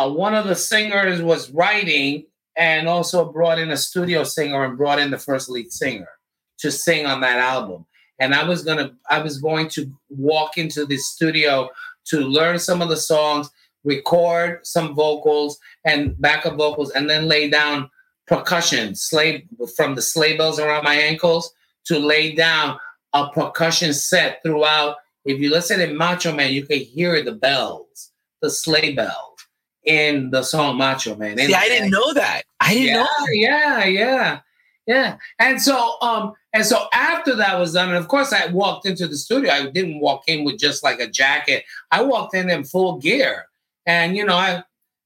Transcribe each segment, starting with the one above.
uh, one of the singers was writing and also brought in a studio singer and brought in the first lead singer to sing on that album. And I was gonna, I was going to walk into the studio to learn some of the songs, record some vocals and backup vocals, and then lay down percussion, sleigh from the sleigh bells around my ankles to lay down a percussion set throughout. If you listen to Macho Man, you can hear the bells, the sleigh bells in the song Macho Man. See, I didn't know that. I didn't yeah, know. Yeah, yeah, yeah. And so, um, and so after that was done, and of course, I walked into the studio. I didn't walk in with just like a jacket. I walked in in full gear, and you know, I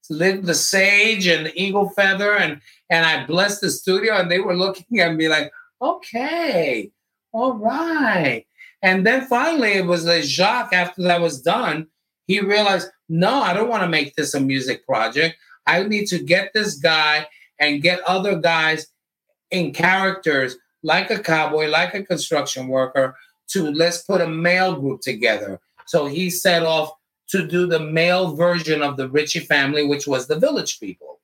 lit the sage and the eagle feather, and and I blessed the studio, and they were looking at me like, okay, all right. And then finally, it was like Jacques. After that was done, he realized, no, I don't want to make this a music project. I need to get this guy and get other guys in characters like a cowboy, like a construction worker, to let's put a male group together. So he set off to do the male version of the Ritchie family, which was the Village People.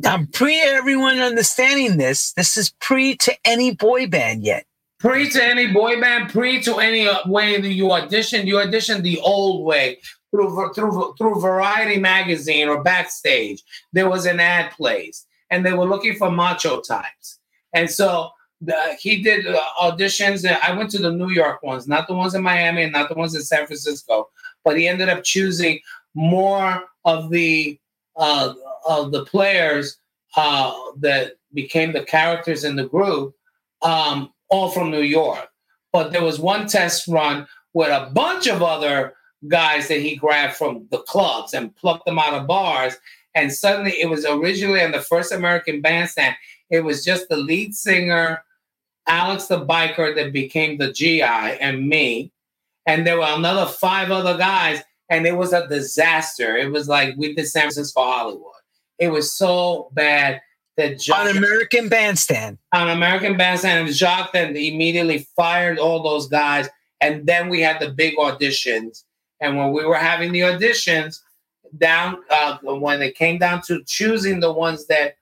Now, pre everyone understanding this, this is pre to any boy band yet. Pre to any boy band, pre to any way that you audition, you audition the old way through through through Variety magazine or backstage. There was an ad placed, and they were looking for macho types, and so the, he did uh, auditions. I went to the New York ones, not the ones in Miami, and not the ones in San Francisco. But he ended up choosing more of the uh, of the players uh, that became the characters in the group, um, all from New York. But there was one test run with a bunch of other guys that he grabbed from the clubs and plucked them out of bars. And suddenly it was originally on the first American bandstand, it was just the lead singer, Alex the biker, that became the GI, and me. And there were another five other guys, and it was a disaster. It was like we did San Francisco Hollywood. It was so bad that Jacques, on American Bandstand. On American Bandstand, and Jacques then immediately fired all those guys, and then we had the big auditions and when we were having the auditions, down uh, when it came down to choosing the ones that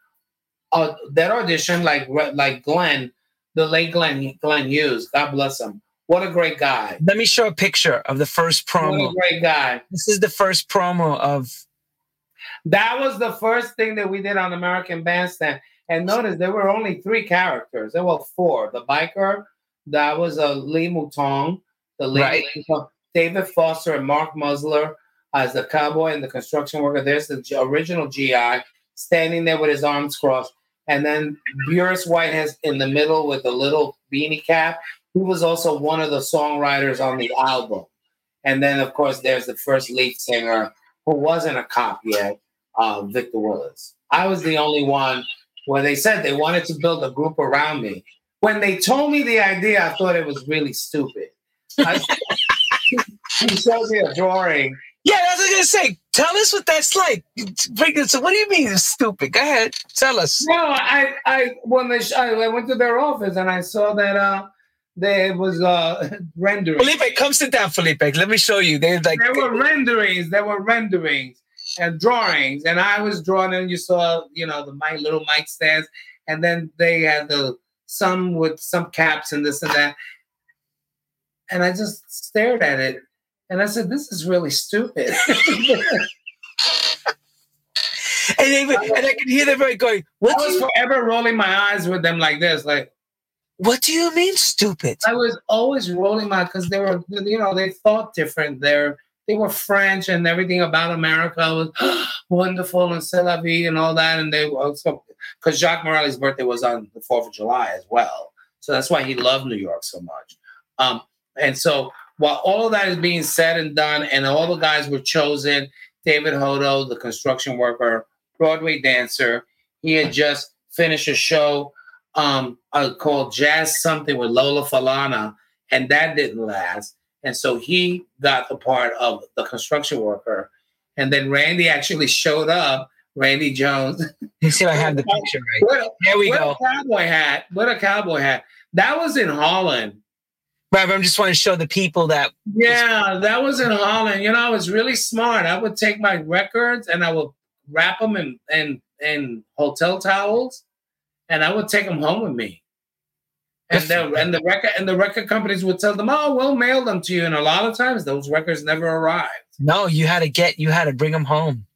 uh, that audition, like like Glenn, the late Glenn Glenn Hughes, God bless him. What a great guy. Let me show a picture of the first promo. What a great guy. This is the first promo of. That was the first thing that we did on American Bandstand. And notice there were only three characters. There were four. The biker, that was a Lee Mouton, the late right. David Foster and Mark Musler as the cowboy and the construction worker. There's the original GI standing there with his arms crossed. And then Burris Whitehead in the middle with a little beanie cap, who was also one of the songwriters on the album. And then, of course, there's the first lead singer who wasn't a cop yet, uh, Victor Willis. I was the only one where they said they wanted to build a group around me. When they told me the idea, I thought it was really stupid. I, he shows me a drawing. Yeah, that's what I was gonna say. Tell us what that's like. So what do you mean it's stupid? Go ahead, tell us. No, I, I when they, I went to their office and I saw that uh there was uh rendering. Felipe, come sit down, Felipe. Let me show you. They like there were renderings. There were renderings and drawings, and I was drawing, and you saw, you know, the my little mic stands, and then they had the some with some caps and this and that, and I just stared at it and I said, "This is really stupid." and, and I could hear them going, "What?" I was you- forever rolling my eyes with them like this, like. What do you mean, stupid? I was always rolling my because they were, you know, they thought different. They're they were French and everything about America was wonderful and c'est la vie and all that. And they also because Jacques Morali's birthday was on the Fourth of July as well, so that's why he loved New York so much. Um, and so while all of that is being said and done, and all the guys were chosen, David Hodo, the construction worker, Broadway dancer, he had just finished a show um, uh, called Jazz Something with Lola Falana, and that didn't last. And so he got the part of the construction worker. And then Randy actually showed up, Randy Jones. You see, I have the picture right. there we with go. A cowboy hat. What a cowboy hat. That was in Holland Right, but I'm just want to show the people that. Yeah, that was in Holland. You know, I was really smart. I would take my records and I would wrap them in in, in hotel towels, and I would take them home with me. And the and the record and the record companies would tell them, "Oh, we'll mail them to you." And a lot of times, those records never arrived. No, you had to get, you had to bring them home.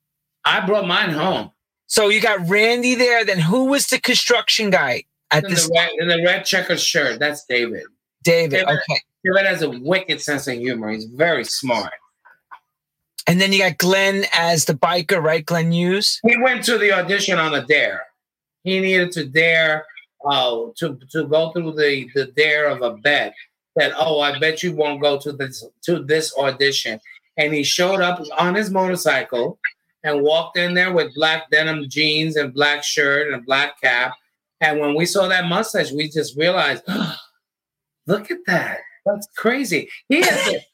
I brought mine home. So you got Randy there. Then who was the construction guy at In this? the, red, in the red checker shirt, that's David. David. David. Okay. David has a wicked sense of humor. He's very smart. And then you got Glenn as the biker, right? Glenn Hughes. He went to the audition on a dare. He needed to dare uh, to to go through the the dare of a bet that oh I bet you won't go to this to this audition. And he showed up on his motorcycle and walked in there with black denim jeans and black shirt and a black cap. And when we saw that mustache, we just realized, look at that. That's crazy. He has a,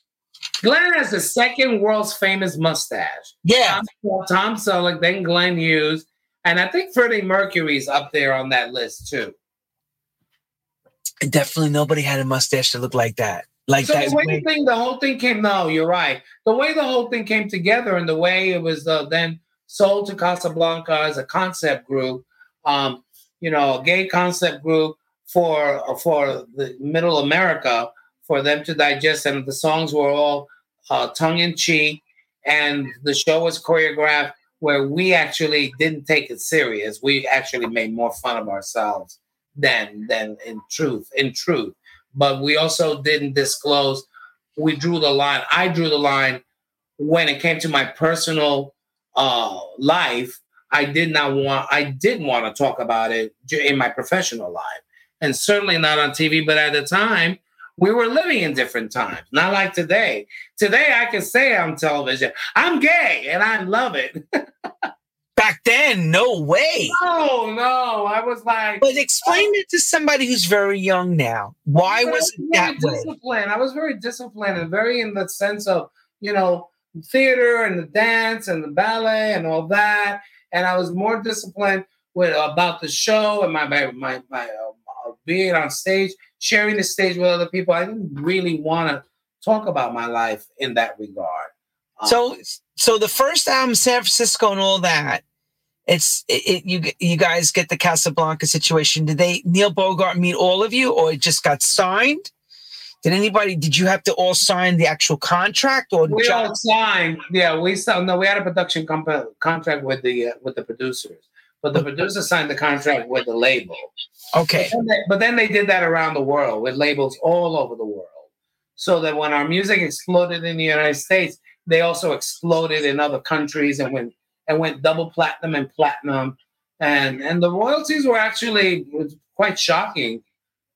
Glenn has the second world's famous mustache. Yeah. Tom, Tom Selleck, then Glenn Hughes, and I think Freddie Mercury's up there on that list too. Definitely nobody had a mustache to look like that. Like So that. the way the thing, the whole thing came. No, you're right. The way the whole thing came together, and the way it was uh, then sold to Casablanca as a concept group, um, you know, a gay concept group for for the Middle America for them to digest, and the songs were all uh, tongue in cheek, and the show was choreographed where we actually didn't take it serious. We actually made more fun of ourselves than than in truth. In truth but we also didn't disclose. We drew the line. I drew the line when it came to my personal uh, life. I did not want. I didn't want to talk about it in my professional life, and certainly not on TV. But at the time, we were living in different times, not like today. Today, I can say on television, "I'm gay," and I love it. Back then, no way. no, no, I was like, But explain it to somebody who's very young now. Why I was it that way? I was very disciplined and very in the sense of, you know, theater and the dance and the ballet and all that. And I was more disciplined with about the show and my my my, my uh, being on stage, sharing the stage with other people. I didn't really want to talk about my life in that regard. Um, So, so the first album, San Francisco, and all that. It's it, it, you. You guys get the Casablanca situation. Did they Neil Bogart meet all of you, or it just got signed? Did anybody? Did you have to all sign the actual contract, or we John- all signed. Yeah, we signed. No, we had a production comp- contract with the uh, with the producers, but the producer signed the contract with the label. okay, But then, they, but then they did that around the world with labels all over the world. So that when our music exploded in the United States, they also exploded in other countries and went and went double platinum and platinum. And and the royalties were actually quite shocking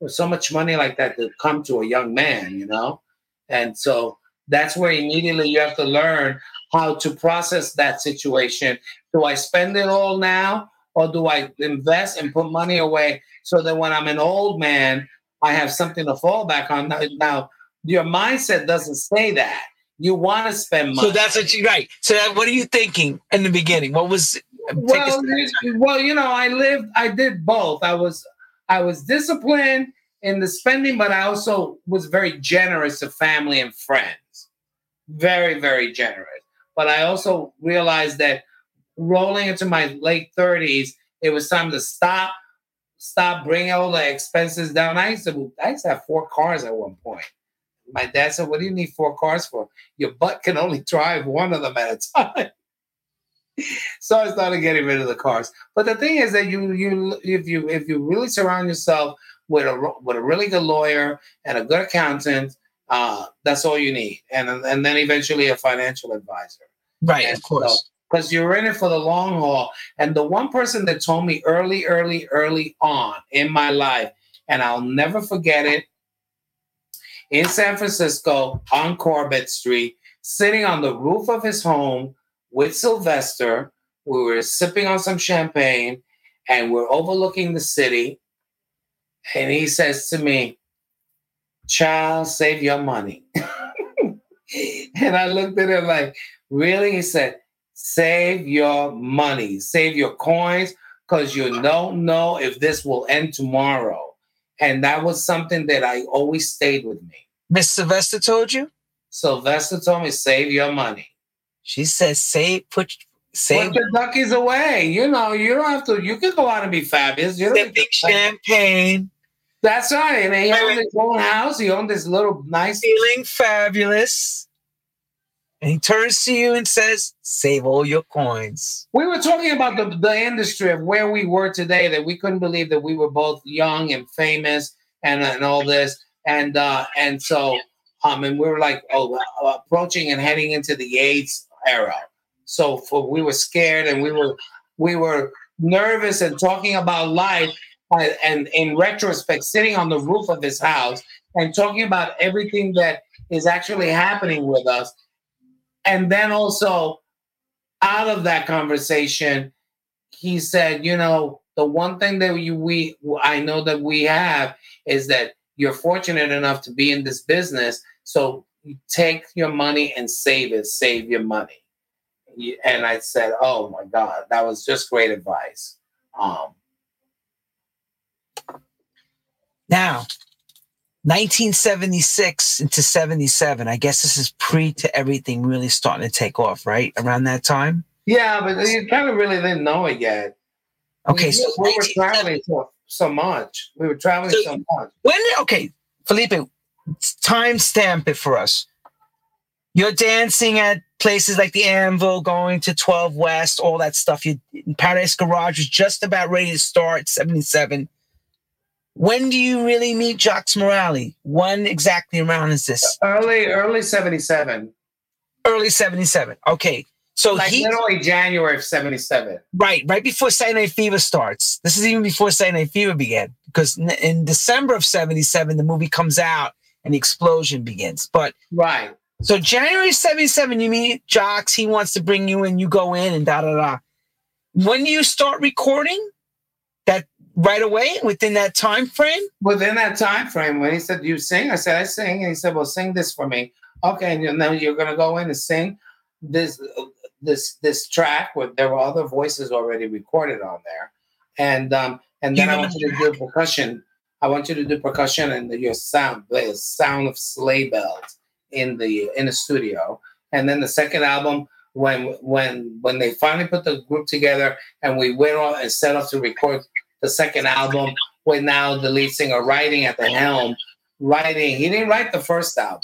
for so much money like that to come to a young man, you know? And so that's where immediately you have to learn how to process that situation. Do I spend it all now or do I invest and put money away so that when I'm an old man, I have something to fall back on? Now, now your mindset doesn't say that. You want to spend money. so that's what you right. So that, what are you thinking in the beginning? What was? well, you- well, you know, I lived, I did both. I was, I was disciplined in the spending, but I also was very generous to family and friends. Very, very generous. But I also realized that rolling into my late thirties, it was time to stop, stop bringing all the expenses down. I used to, I used to have four cars at one point. My dad said, "What do you need four cars for? Your butt can only drive one of them at a time." so I started getting rid of the cars. But the thing is that you you if you if you really surround yourself with a with a really good lawyer and a good accountant, uh, that's all you need, and and then eventually a financial advisor, right, and of course. Because you're in it for the long haul. And the one person that told me early, early, early on in my life, and I'll never forget it, in San Francisco on Corbett Street, sitting on the roof of his home with Sylvester. We were sipping on some champagne and we're overlooking the city. And he says to me, Child, save your money. and I looked at him like, Really? He said, Save your money, save your coins, because you don't know if this will end tomorrow. And that was something that I always stayed with me. Miss Sylvester told you? Sylvester told me save your money. She says save put save Put your duckies away. You know, you don't have to. You can go out and be fabulous. You don't sipping champagne, That's right. And he owned his own house. He owned this little nice. feeling fabulous. And he turns to you and says, Save all your coins. We were talking about the, the industry of where we were today. That we couldn't believe that we were both young and famous and and all this. And uh, and so um and we were like oh uh, approaching and heading into the AIDS era. So for we were scared and we were we were nervous and talking about life. uh, And in retrospect, sitting on the roof of his house and talking about everything that is actually happening with us. And then also out of that conversation, he said, you know, the one thing that you we I know that we have is that you're fortunate enough to be in this business. So take your money and save it, save your money. And I said, Oh my God, that was just great advice. Um, Now, 1976 into 77. I guess this is pre to everything really starting to take off, right? Around that time. yeah, but you kind of really didn't know it yet. Okay, so we were traveling so, so much. We were traveling So- so much. when okay, Felipe, time stamp it for us. You're dancing at places like the Anvil, going to 12 West, all that stuff. You Paradise Garage was just about ready to start, 77. When do you really meet Jacques Morali? When exactly around is this? Early, early 77. Early 77. Okay. So like he literally January of 77. right, right before Saturday Night Fever starts. This is even before Saturday Night Fever began. Because in- in December of 77, the movie comes out and the explosion begins. But Right. So January 77, you meet Jacques, he wants to bring you in, you go in and da da da. When do you start recording? Right away within that time frame? Within that time frame, when he said, "You sing," I said, "I sing," and he said, "Well, sing this for me." Okay, and then you're gonna go in and sing this this this track. Where there were other voices already recorded on there, and um, and then You I want you to do percussion. I want you to do percussion and your sound, the sound of sleigh bells in the in the studio. And then the second album, when when when they finally put the group together and we went off and set off to record the second album, with now the lead singer writing at the helm, writing. He didn't write the first album.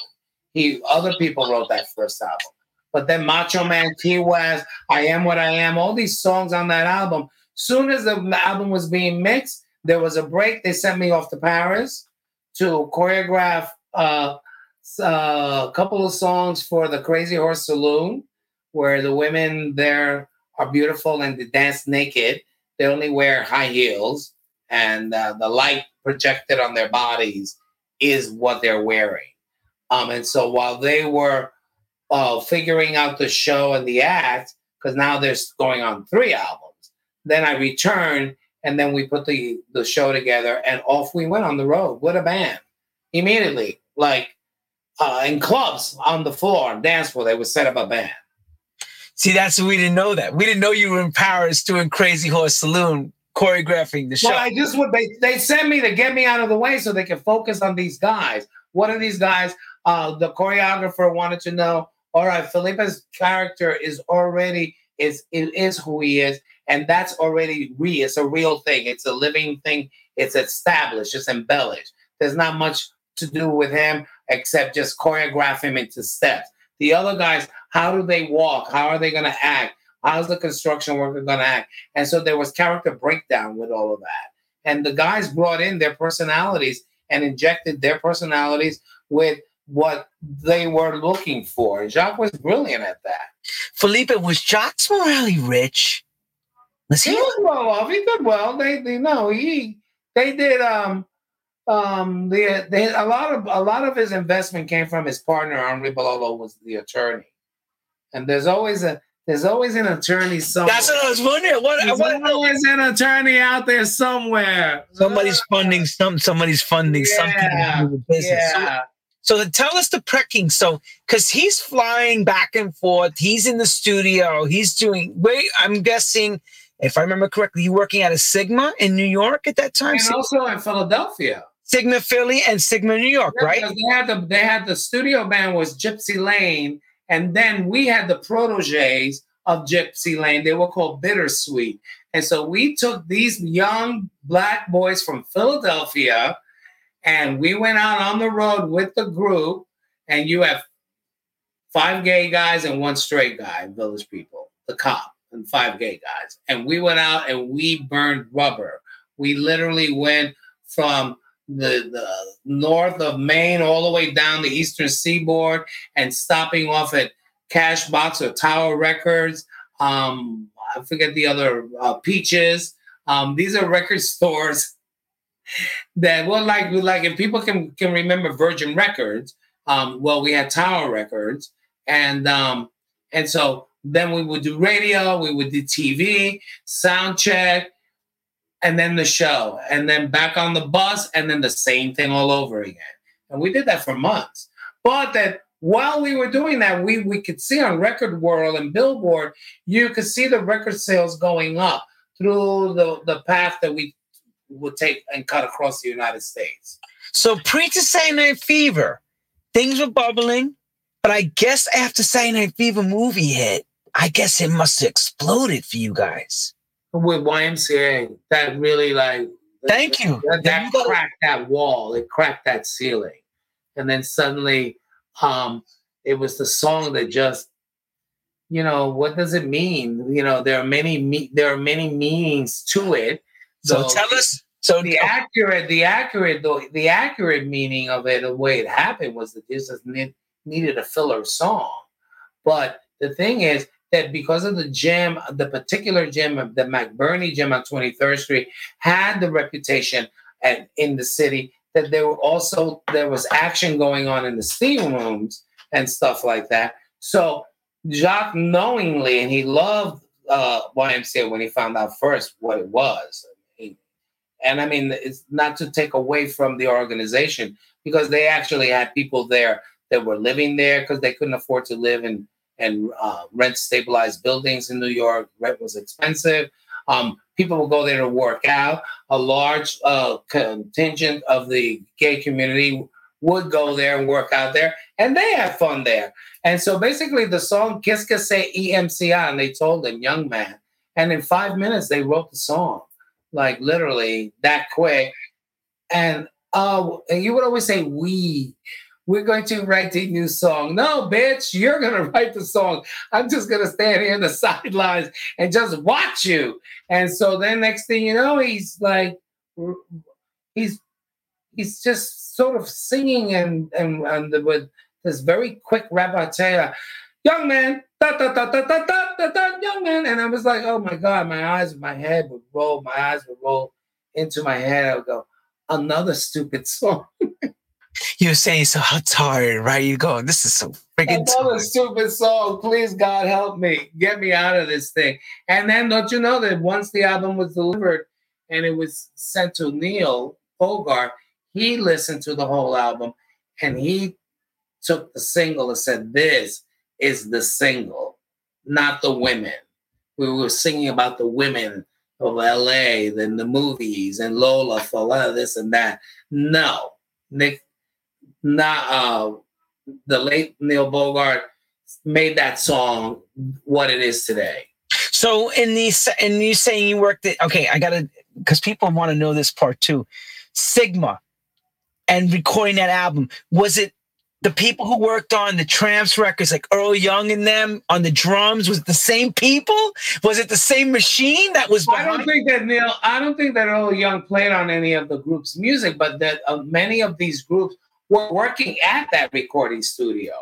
He other people wrote that first album. But then Macho Man, Key West, I Am What I Am, all these songs on that album. Soon as the album was being mixed, there was a break. They sent me off to Paris to choreograph uh, uh, a couple of songs for the Crazy Horse Saloon, where the women there are beautiful and they dance naked. They only wear high heels, and uh, the light projected on their bodies is what they're wearing. Um, and so while they were uh, figuring out the show and the act, because now they're going on three albums, then I returned and then we put the the show together and off we went on the road. With a band. Immediately like uh, in clubs on the floor dance floor they would set up a band See, that's we didn't know that. We didn't know you were in Paris doing Crazy Horse Saloon choreographing the show. well i just would they they sent me to get me out of the way so they could focus on these guys. What are these guys? Uh the choreographer wanted to know all right felipe's character is already is it is who he is and that's already real. It's a real thing. It's a living thing. It's established. It's embellished. There's not much to do with him except just choreograph him into steps. The other guys how do they walk how are they going to act how's the construction worker going to act and so there was character breakdown with all of that and the guys brought in their personalities and injected their personalities with what they were looking for jacques was brilliant at that Felipe, was Jacques Morali rich? Was he he? was well off. He did well. They, they no, he they did um um the they a lot of a lot of his investment came from his partner Henri Belolo was the attorney, and there's always a there's always an attorney somewhere. That's what I was wondering. What, There's what, always an attorney out there somewhere. somebody's funding some. Somebody's funding something to Yeah, business. So- Yeah. So then tell us the precking. So, because he's flying back and forth, he's in the studio, he's doing. Wait, I'm guessing, if I remember correctly, you working at a Sigma in New York at that time. and also in Philadelphia. Sigma Philly and Sigma New York, Yeah, right? They had the they had the studio band was Gypsy Lane, and then we had the proteges of Gypsy Lane. They were called Bittersweet, and so we took these young black boys from Philadelphia, and we went out on the road with the group. And you have five gay guys and one straight guy, Village People, the cop, and five gay guys. And we went out and we burned rubber. We literally went from the, the north of Maine all the way down the eastern seaboard and stopping off at Cashbox or Tower Records. Um, I forget the other uh, Peaches. Um, these are record stores that well, like like if people can can remember Virgin Records. Um, well, we had Tower Records, and um, and so then we would do radio, we would do TV, sound check, and then the show, and then back on the bus, and then the same thing all over again. And we did that for months. But that while we were doing that, we we could see on Record World and Billboard, you could see the record sales going up through the, the path that we would take and cut across the United States. So pre to Saturday Night Fever, things were bubbling, but I guess after Saturday Night Fever movie hit, I guess it must have exploded for you guys. With YMCA, that really like Thank you. that, that you cracked that wall it cracked that ceiling and then suddenly um it was the song that just you know what does it mean you know there are many me- there are many meanings to it So tell us. So the accurate the accurate the, the accurate meaning of it the way it happened was that this just need, needed a filler song but the thing is that because of the gym the particular gym of the mcburney gym on 23rd street had the reputation at, in the city that there were also there was action going on in the steam rooms and stuff like that. So jacques knowingly and he loved uh, ymca when he found out first what it was. And I mean, it's not to take away from the organization because they actually had people there that were living there because they couldn't afford to live in and uh, rent stabilized buildings in New York. Rent was expensive. Um, people would go there to work out. A large uh, contingent of the gay community would go there and work out there, and they had fun there. And so basically, the song "Qu'est-ce que c'est and they told him, "Young man," and in five minutes they wrote the song like literally that quick. And uh, and you would always say, "We, we're going to write a new song." No, bitch, you're gonna write the song. I'm just gonna stand here in the sidelines and just watch you. And so then, next thing you know, he's like, he's he's just sort of singing and and, and with this very quick repartee. Young man, da, da, da, da, da, da, da, da, young man. And I was like, oh my God, my eyes, my head would roll, my eyes would roll into my head. I would go, another stupid song. You're saying so how tired, right? You go, this is so freaking Another tired. stupid song. Please, God, help me. Get me out of this thing. And then don't you know that once the album was delivered and it was sent to Neil Bogart, he listened to the whole album and he took the single and said, This is the single, not the women. We were singing about the women of LA, then the movies and Lola for a lot of this and that. No, Nick, not uh, the late Neil Bogart made that song what it is today. So in these, and you saying you worked at, okay, I gotta, because people want to know this part too. Sigma and recording that album, was it the people who worked on the Tramps records, like Earl Young and them on the drums, was it the same people? Was it the same machine that was I don't think that Neil. I don't think that Earl Young played on any of the group's music, but that uh, many of these groups were working at that recording studio.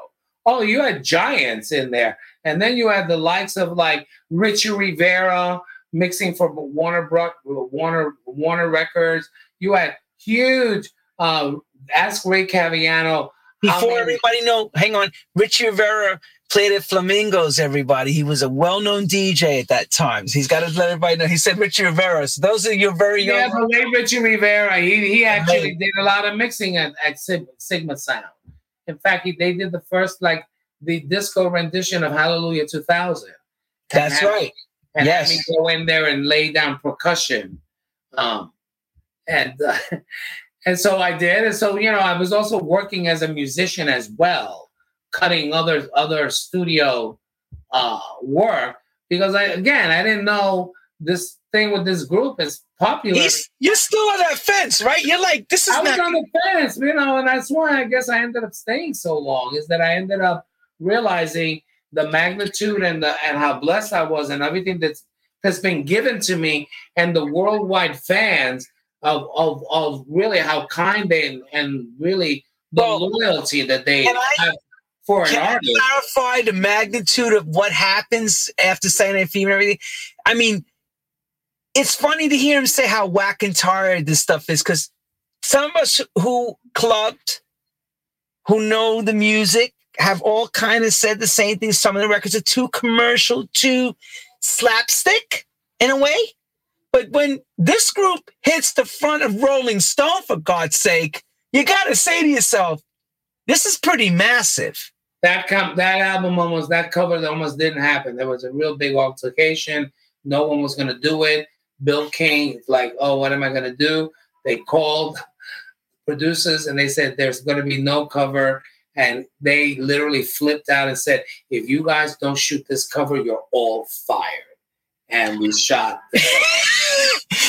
Oh, you had giants in there, and then you had the likes of like Richie Rivera mixing for Warner Bro- Warner Warner Records. You had huge. Um, Ask Ray Caviano. Before many- everybody know, hang on, Richie Rivera played at Flamingos. Everybody, he was a well-known DJ at that time. He's got to let everybody know. He said Richie Rivera. So those are your very young. Yeah, the late Richie Rivera. He he actually did a lot of mixing at, at Sig- Sigma Sound. In fact, he, they did the first like the disco rendition of Hallelujah 2000. That's had- right. And Yes. had me go in there and lay down percussion, um, and uh, And so I did. And so, you know, I was also working as a musician as well, cutting other other studio uh work because I again I didn't know this thing with this group is popular. He's, you're still on that fence, right? You're like, this is I was not on the fence, you know, and that's why I guess I ended up staying so long, is that I ended up realizing the magnitude and the and how blessed I was and everything that's that's been given to me and the worldwide fans of of, of really how kind they and really the Well, loyalty that they I- have for an Can artist. you clarify the magnitude of what happens after Saturday Fever and everything? I mean, it's funny to hear him say how whack and tired this stuff is because some of us who clubbed, who know the music, have all kind of said the same thing. Some of the records are too commercial, too slapstick in a way. But when this group hits the front of Rolling Stone, for God's sake, you got to say to yourself, this is pretty massive. That com- that album almost that cover almost didn't happen. There was a real big altercation. No one was gonna do it. Bill King like, oh, what am I gonna do? They called producers and they said there's gonna be no cover. And they literally flipped out and said, if you guys don't shoot this cover, you're all fired. And we shot.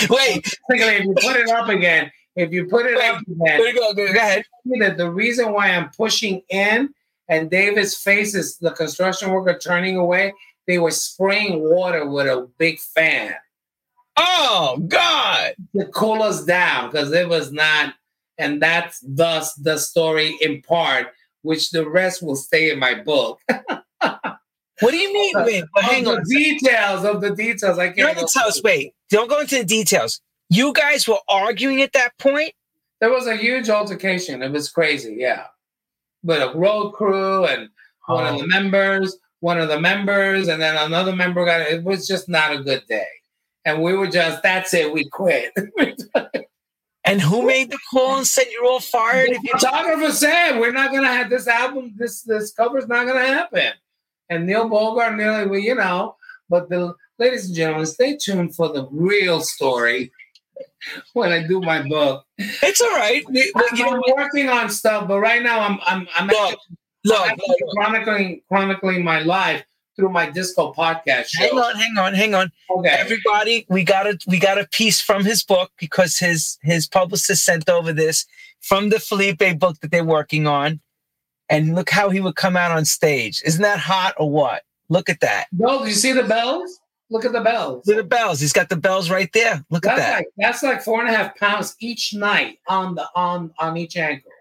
Wait, if you put it up again, if you put it up again, go. Go ahead. that the reason why I'm pushing in and David's face is the construction worker turning away, they were spraying water with a big fan Oh God! to cool us down because it was not, and that's thus the story in part, which the rest will stay in my book. What do you mean? Wait, but hang on. the details of the details. I can't tell us. Wait, don't go into the details. You guys were arguing at that point. There was a huge altercation. It was crazy, yeah. But a road crew and one of the members, one of the members, and then another member got it. was just not a good day. And we were just, that's it, we quit. And who made the call and said you're all fired? If the you photographer said, we're not gonna have this album, this this cover's not gonna happen. And Neil Bogart nearly, well, you know, but the ladies and gentlemen, stay tuned for the real story when I do my book. it's all right. I'm, I'm working on stuff, but right now I'm I'm I'm Look, actually look, I'm look, look. chronicling chronicling my life through my disco podcast show. hang on, hang on, hang on. Okay. Everybody, we got a we got a piece from his book because his his publicist sent over this from the Felipe book that they're working on. And look how he would come out on stage. Isn't that hot or what? Look at that. No, do you see the bells? Look at the bells. Look at the bells. He's got the bells right there. Look at that. like that's like four and a half pounds each night on the on on each ankle.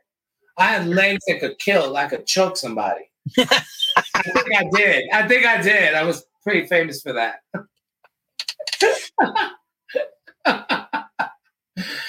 I had legs that could kill. I could choke somebody. I think I did. I think I did. I was pretty famous for that.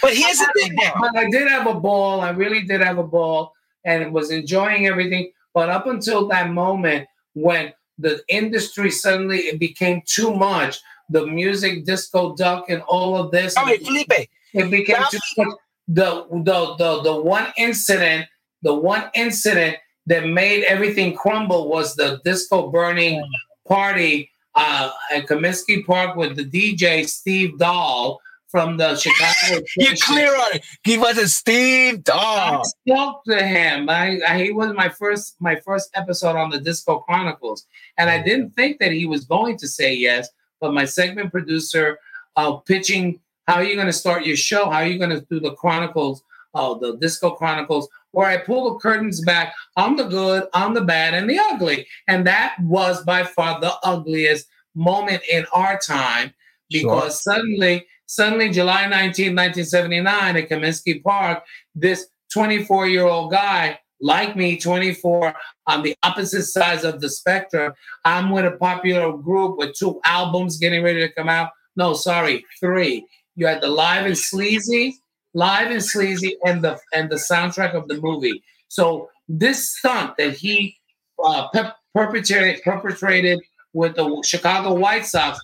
But here's the thing. But I did have a ball. I really did have a ball and was enjoying everything. But up until that moment when the industry suddenly it became too much, the music, disco duck, and all of this, All right, Felipe. it became too much. The, the the the one incident, the one incident that made everything crumble was the disco burning party uh, at Comiskey Park with the DJ Steve Dahl from the Chicago. You're clear on it. He was a Steve I Dog. spoke to him. I, I he was my first my first episode on the Disco Chronicles, and I didn't think that he was going to say yes. But my segment producer, uh, pitching, how are you going to start your show? How are you going to do the Chronicles? Uh, the Disco Chronicles, where I pull the curtains back on the good, on the bad, and the ugly, and that was by far the ugliest moment in our time because suddenly, suddenly, July 19, 1979, at Comiskey Park, this 24 year old guy, like me, 24, on the opposite sides of the spectrum, I'm with a popular group with two albums getting ready to come out. No, sorry, three. You had the Live and Sleazy, Live and Sleazy, and the and the soundtrack of the movie. So this stunt that he uh, pe- perpetrated perpetrated with the Chicago White Sox,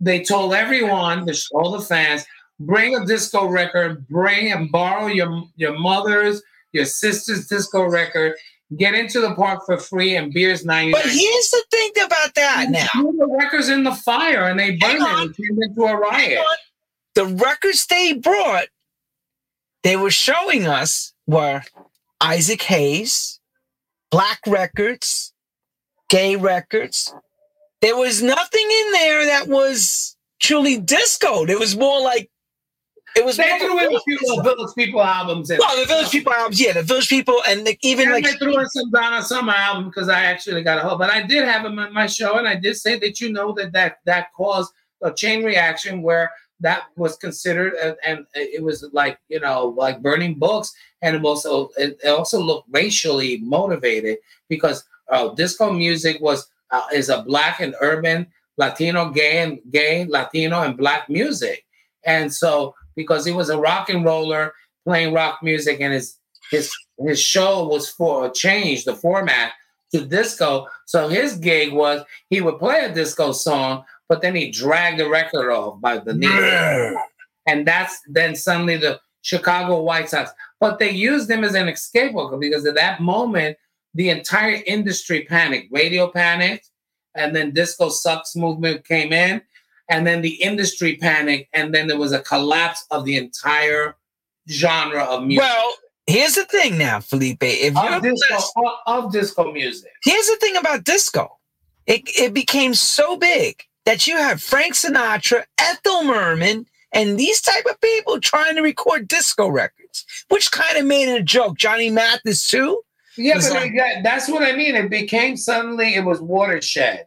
they told everyone, the, all the fans, bring a disco record, bring and borrow your your mother's, your sister's disco record, get into the park for free, and beers ninety But here's the thing about that now. The records in the fire and they burned it and turned into a riot. The records they brought, they were showing us were Isaac Hayes, Black Records, Gay Records. There was nothing in there that was truly disco. It was more like it was. They threw in a few little Village People albums. In well, the Village People albums, yeah, the Village People, and the, even And like they threw in some Donna Summer album because I actually got a hold. But I did have him on my show, and I did say that you know that that that caused a chain reaction where that was considered, and, and it was like you know like burning books, and it also it it also looked racially motivated because uh, disco music was uh, is a black and urban Latino, gay and gay Latino and black music, and so because he was a rock and roller playing rock music, and his his his show was for a change the format to disco. So his gig was he would play a disco song, but then he dragged the record off by the knee, and that's then suddenly the Chicago White Sox. But they used him as an escape because at that moment the entire industry panicked, radio panicked, and then disco sucks movement came in, and then the industry panicked, and then there was a collapse of the entire genre of music. well. Here's the thing now, Felipe. If you're of disco, of, of disco music. here's the thing about disco it, it became so big that you have frank sinatra ethel merman and these type of people trying to record disco records which kind of made it a joke johnny mathis too Yeah, but like- that- that's what I mean. It became suddenly it was watershed.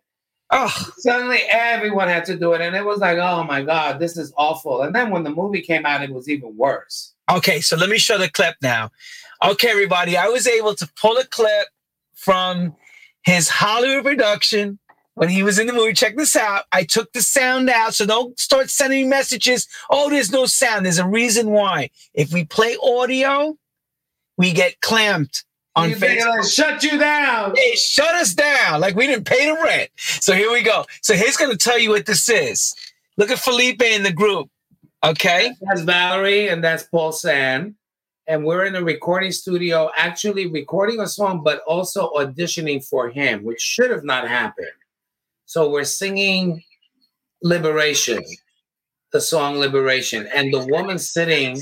oh Suddenly everyone had to do it, and it was like, oh my god, this is awful. And then when the movie came out, it was even worse. okay so let me show the clip now okay everybody i was able to pull a clip from his hollywood production when he was in the movie check this out i took the sound out so don't start sending me messages oh there's no sound there's a reason why if we play audio we get clamped on Facebook. it'll shut you down. They shut us down like we didn't pay the rent. So here we go. So he's going to tell you what this is. Look at Felipe in the group. Okay. That's Valerie and that's Paul Sand. And we're in a recording studio, actually recording a song, but also auditioning for him, which should have not happened. So we're singing Liberation, the song Liberation. And the woman sitting,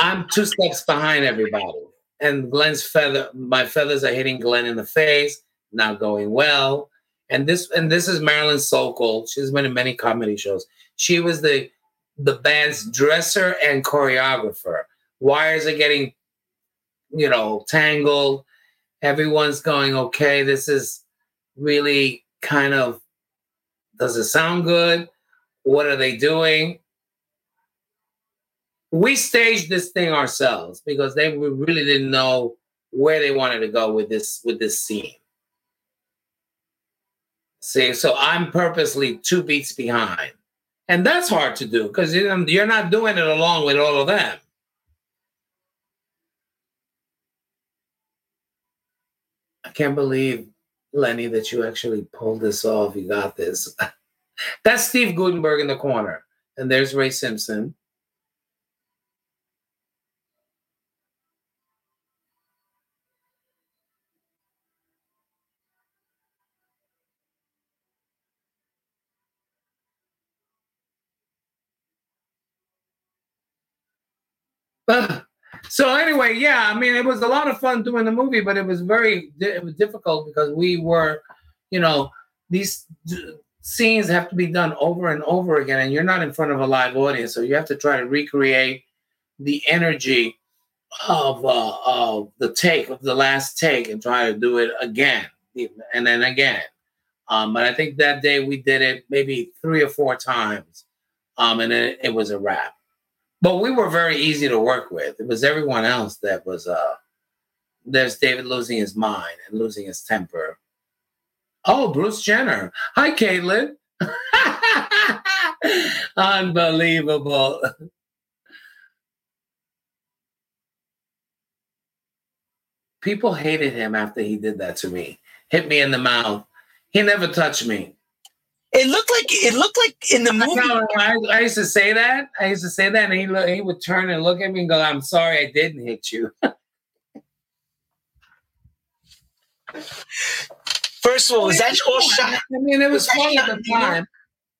I'm two steps behind everybody. And Glenn's feather, my feathers are hitting Glenn in the face, not going well. And this and this is Marilyn Sokol. She's been in many comedy shows. She was the the band's dresser and choreographer. Wires are getting, you know, tangled. Everyone's going, okay, this is really kind of does it sound good? What are they doing? We staged this thing ourselves because they we really didn't know where they wanted to go with this with this scene. See, so I'm purposely two beats behind. And that's hard to do because um, you're not doing it along with all of them. I can't believe, Lenny, that you actually pulled this off. You got this. That's Steve Guttenberg in the corner. And there's Ray Simpson. So anyway, yeah, I mean, it was a lot of fun doing the movie, but it was very it was difficult because we were, you know, these d- scenes have to be done over and over again, and you're not in front of a live audience, so you have to try to recreate the energy of uh, of the take of the last take and try to do it again and then again. Um, but I think that day we did it maybe three or four times, um, and then it was a wrap. But we were very easy to work with. It was everyone else that was. Uh, there's David losing his mind and losing his temper. Oh, Bruce Jenner. Hi, Caitlin. Unbelievable. People hated him after he did that to me. Hit me in the mouth. He never touched me. It looked like it looked like in the movie. I, I used to say that. I used to say that, and he look, he would turn and look at me and go, "I'm sorry, I didn't hit you." First of all, was that all shot? I mean, it was Was funny at the time.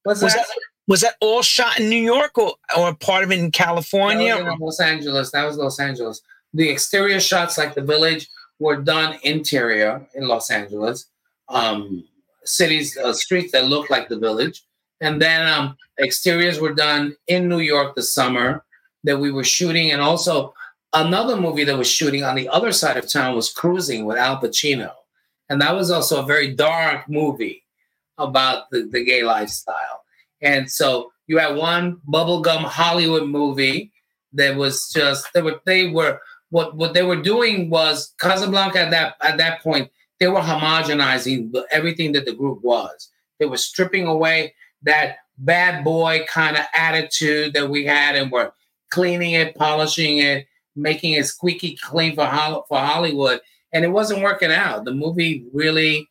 Was, Was that? that Was that all shot in New York or, or part of it in California? In Los Angeles. That was Los Angeles. The exterior shots, like the village, were done interior in Los Angeles. Um, cities, uh, streets that look like the village, and then um, exteriors were done in New York the summer that we were shooting, and also another movie that was shooting on the other side of town was Cruising with Al Pacino, and that was also a very dark movie about the, the gay lifestyle. And so you had one bubblegum Hollywood movie that was just they were they were what what they were doing was Casablanca at that at that point they were homogenizing everything that the group was. They were stripping away that bad boy kind of attitude that we had and were cleaning it, polishing it, making it squeaky clean for for Hollywood, and it wasn't working out. The movie really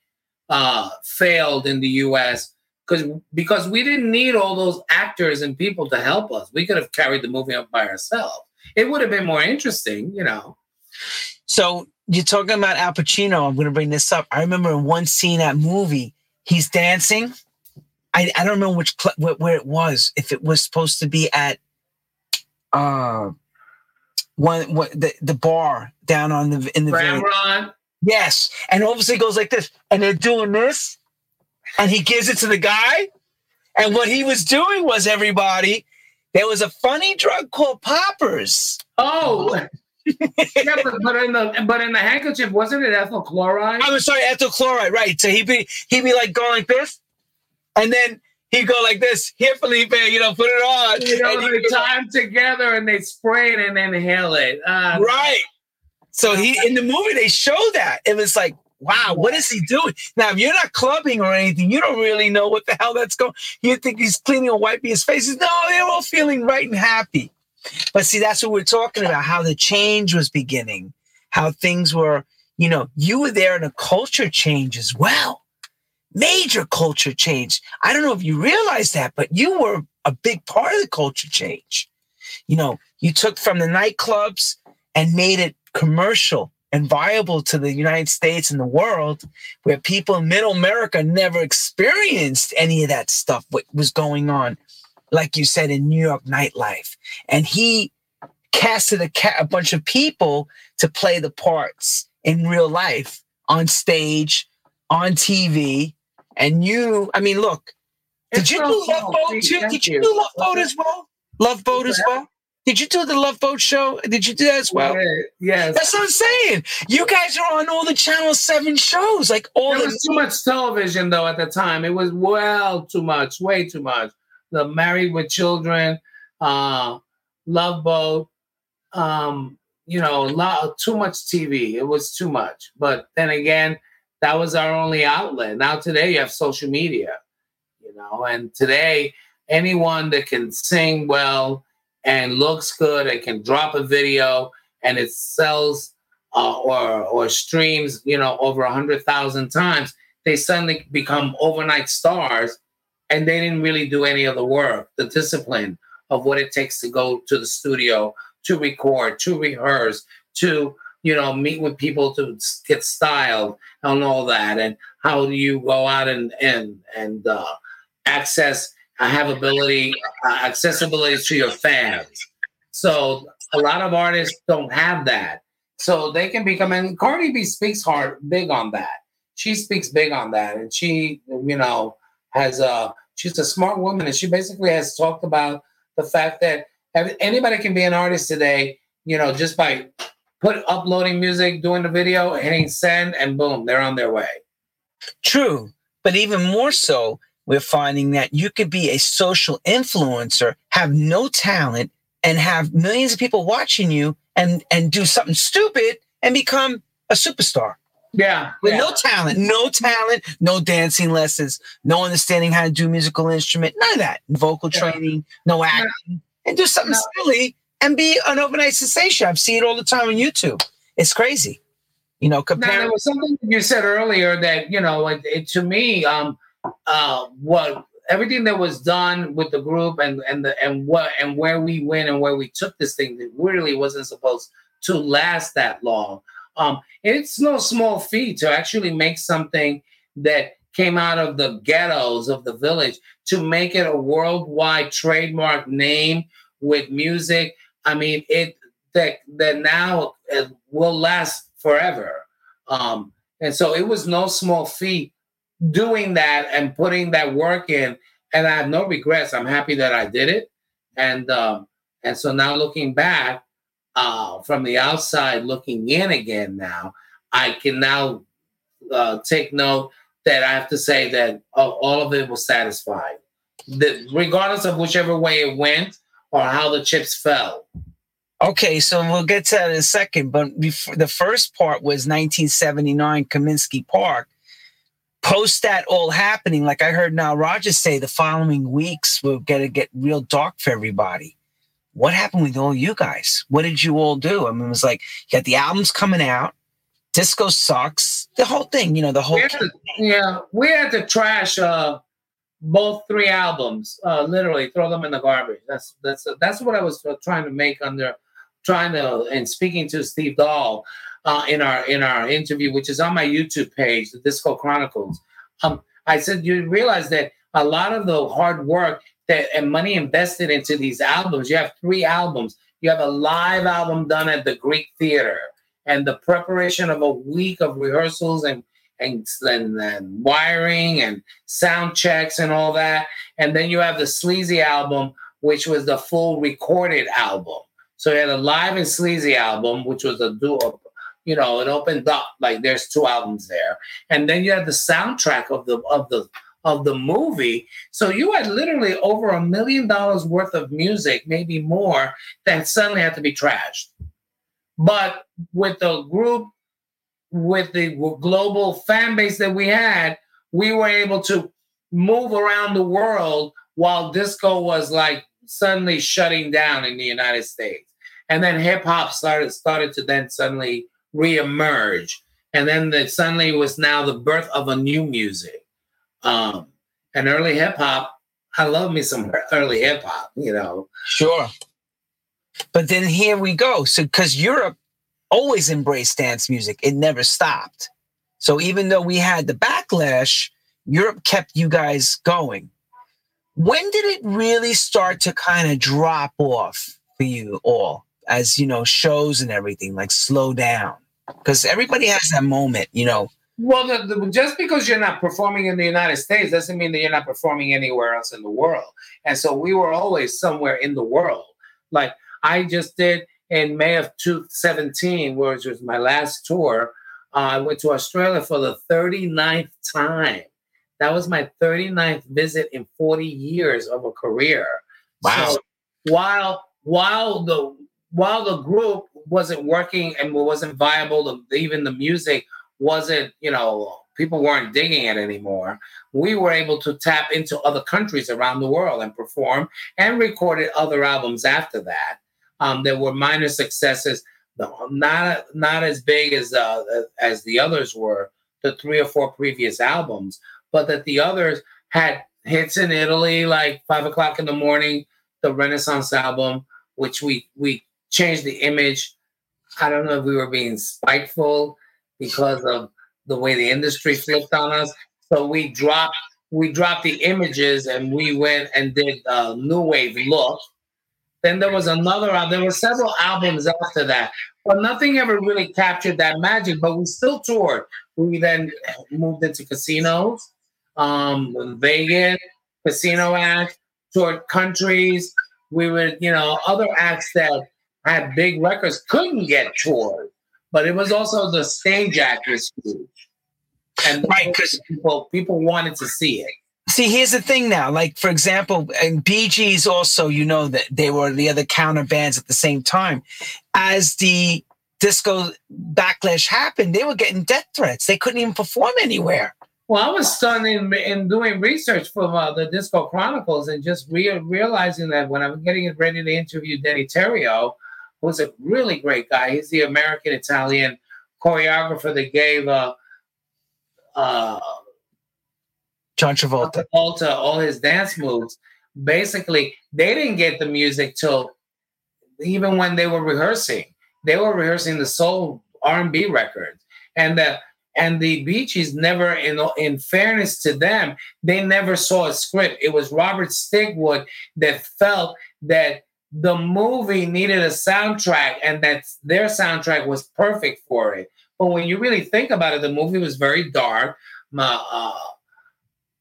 uh, failed in the U.S. because because we didn't need all those actors and people to help us. We could have carried the movie up by ourselves. It would have been more interesting, you know. So you're talking about Al Pacino. I'm going to bring this up. I remember in one scene that movie, he's dancing. I, I don't remember which cl- where, where it was. If it was supposed to be at uh one what the, the bar down on the in the Ramrod. Yes, and obviously goes like this, and they're doing this, and he gives it to the guy, and what he was doing was everybody. There was a funny drug called poppers. Oh, yeah, but, but, in the but in the handkerchief, wasn't it ethyl chloride? I was sorry, ethyl chloride, right? So he'd be he'd be like going like this, and then he'd go like this. Here, Felipe, you know, put it on. You know, they tie them together and they spray it and inhale it. Uh, right. So he in the movie they show that it was like, wow, what is he doing? Now, if you're not clubbing or anything, you don't really know what the hell that's going. You think he's cleaning or wiping his face? No, they're all feeling right and happy. But see, that's what we're talking about. How the change was beginning, how things were. You know, you were there in a culture change as well. Major culture change. I don't know if you realize that, but you were a big part of the culture change. You know, you took from the nightclubs and made it commercial and viable to the United States and the world, where people in middle America never experienced any of that stuff, what was going on, like you said, in New York nightlife. And he casted a, ca- a bunch of people to play the parts in real life on stage, on TV. And you, I mean, look, did it's you do Love Boat too? Did you do Love Boat as well? Love Boat as well? Did you do the Love Boat show? Did you do that as well? Yeah, yes. That's what I'm saying. You guys are on all the Channel 7 shows. Like all There the was too much television though at the time. It was well too much, way too much. The Married with Children, uh, Love Boat, um, you know, lot, too much TV. It was too much. But then again, that was our only outlet. Now today you have social media, you know, and today anyone that can sing well and looks good and can drop a video and it sells uh, or or streams, you know, over a hundred thousand times, they suddenly become overnight stars, and they didn't really do any of the work, the discipline of what it takes to go to the studio, to record, to rehearse, to you know meet with people to get styled and all that, and how do you go out and and and uh, access have ability, uh, accessibility to your fans. So a lot of artists don't have that. So they can become, and Cardi B speaks hard, big on that. She speaks big on that. And she, you know, has a, she's a smart woman. And she basically has talked about the fact that anybody can be an artist today, you know, just by put uploading music, doing the video, hitting send, and boom, they're on their way. True. But even more so, we're finding that you could be a social influencer, have no talent, and have millions of people watching you and and do something stupid and become a superstar. Yeah. With yeah. no talent, no talent, no dancing lessons, no understanding how to do musical instrument, none of that. Vocal yeah. training, no acting, yeah. and do something no. silly and be an overnight sensation. I've seen it all the time on YouTube. It's crazy. You know, compared. Now, there was something you said earlier that, you know, it, it, to me, um, uh, what everything that was done with the group and and the and what and where we went and where we took this thing that really wasn't supposed to last that long. Um, it's no small feat to actually make something that came out of the ghettos of the village to make it a worldwide trademark name with music. I mean, it that that now it will last forever. Um, and so it was no small feat doing that and putting that work in. And I have no regrets. I'm happy that I did it. And um, and so now looking back uh, from the outside, looking in again now, I can now uh, take note that I have to say that uh, all of it was satisfied, that regardless of whichever way it went or how the chips fell. Okay, so we'll get to that in a second. But before, the first part was 1979 Comiskey Park. Post that all happening, like I heard Nile Rodgers say, the following weeks were going to get real dark for everybody. What happened with all you guys? What did you all do? I mean, it was like you had the albums coming out, disco sucks, the whole thing, you know, the whole. Yeah, we had to trash uh, both three albums, uh, literally throw them in the garbage. That's that's that's what I was trying to make under trying to and speaking to Steve Dahl uh, in our in our interview, which is on my YouTube page, the Disco Chronicles. Um, I said you realize that a lot of the hard work that and money invested into these albums. You have three albums. You have a live album done at the Greek Theater, and the preparation of a week of rehearsals and and, and, and wiring and sound checks and all that. And then you have the Sleazy album, which was the full recorded album. So you had a live and sleazy album, which was a duo. You know, it opened up like there's two albums there, and then you had the soundtrack of the of the of the movie. So you had literally over a million dollars worth of music, maybe more, that suddenly had to be trashed. But with the group, with the global fan base that we had, we were able to move around the world while disco was like suddenly shutting down in the United States and then hip hop started started to then suddenly reemerge, and then that suddenly was now the birth of a new music. Um, and early hip hop, I love me some early hip hop, you know. Sure. But then here we go. So because Europe always embraced dance music, it never stopped. So even though we had the backlash, Europe kept you guys going. When did it really start to kind of drop off for you all? as you know shows and everything like slow down because everybody has that moment you know well the, the, just because you're not performing in the united states doesn't mean that you're not performing anywhere else in the world. And so we were always somewhere in the world. Like i just did in may of 2017 which was my last tour uh, i went to australia for the 39th time. That was my 39th visit in 40 years of a career. Wow. So while while the while the group wasn't working and wasn't viable, even the music wasn't, you know, people weren't digging it anymore. We were able to tap into other countries around the world and perform and recorded other albums after that. Um, there were minor successes, not not as big as uh, as the others were, the three or four previous albums, but that the others had hits in Italy, like Five O'clock in the Morning, the Renaissance album, which we we changed the image. I don't know if we were being spiteful because of the way the industry flipped on us. So we dropped we dropped the images and we went and did a new wave look. Then there was another there were several albums after that, but nothing ever really captured that magic. But we still toured. We then moved into casinos, um, Vegas, casino act, toured countries. We would, you know, other acts that had big records couldn't get toured, but it was also the stage act was huge, and right because people people wanted to see it. See, here's the thing now. Like, for example, and Bee Gees also, you know, that they were the other counter bands at the same time. As the disco backlash happened, they were getting death threats. They couldn't even perform anywhere. Well, I was stunned in, in doing research for uh, the Disco Chronicles and just re- realizing that when I was getting ready to interview Denny Terrio, who's a really great guy. He's the American Italian choreographer that gave uh, uh, John Travolta. Travolta all his dance moves. Basically, they didn't get the music till even when they were rehearsing. They were rehearsing the soul R and B records, and the And the Bee Gees never, in in fairness to them, they never saw a script. It was Robert Stigwood that felt that the movie needed a soundtrack and that their soundtrack was perfect for it. But when you really think about it, the movie was very dark. Uh,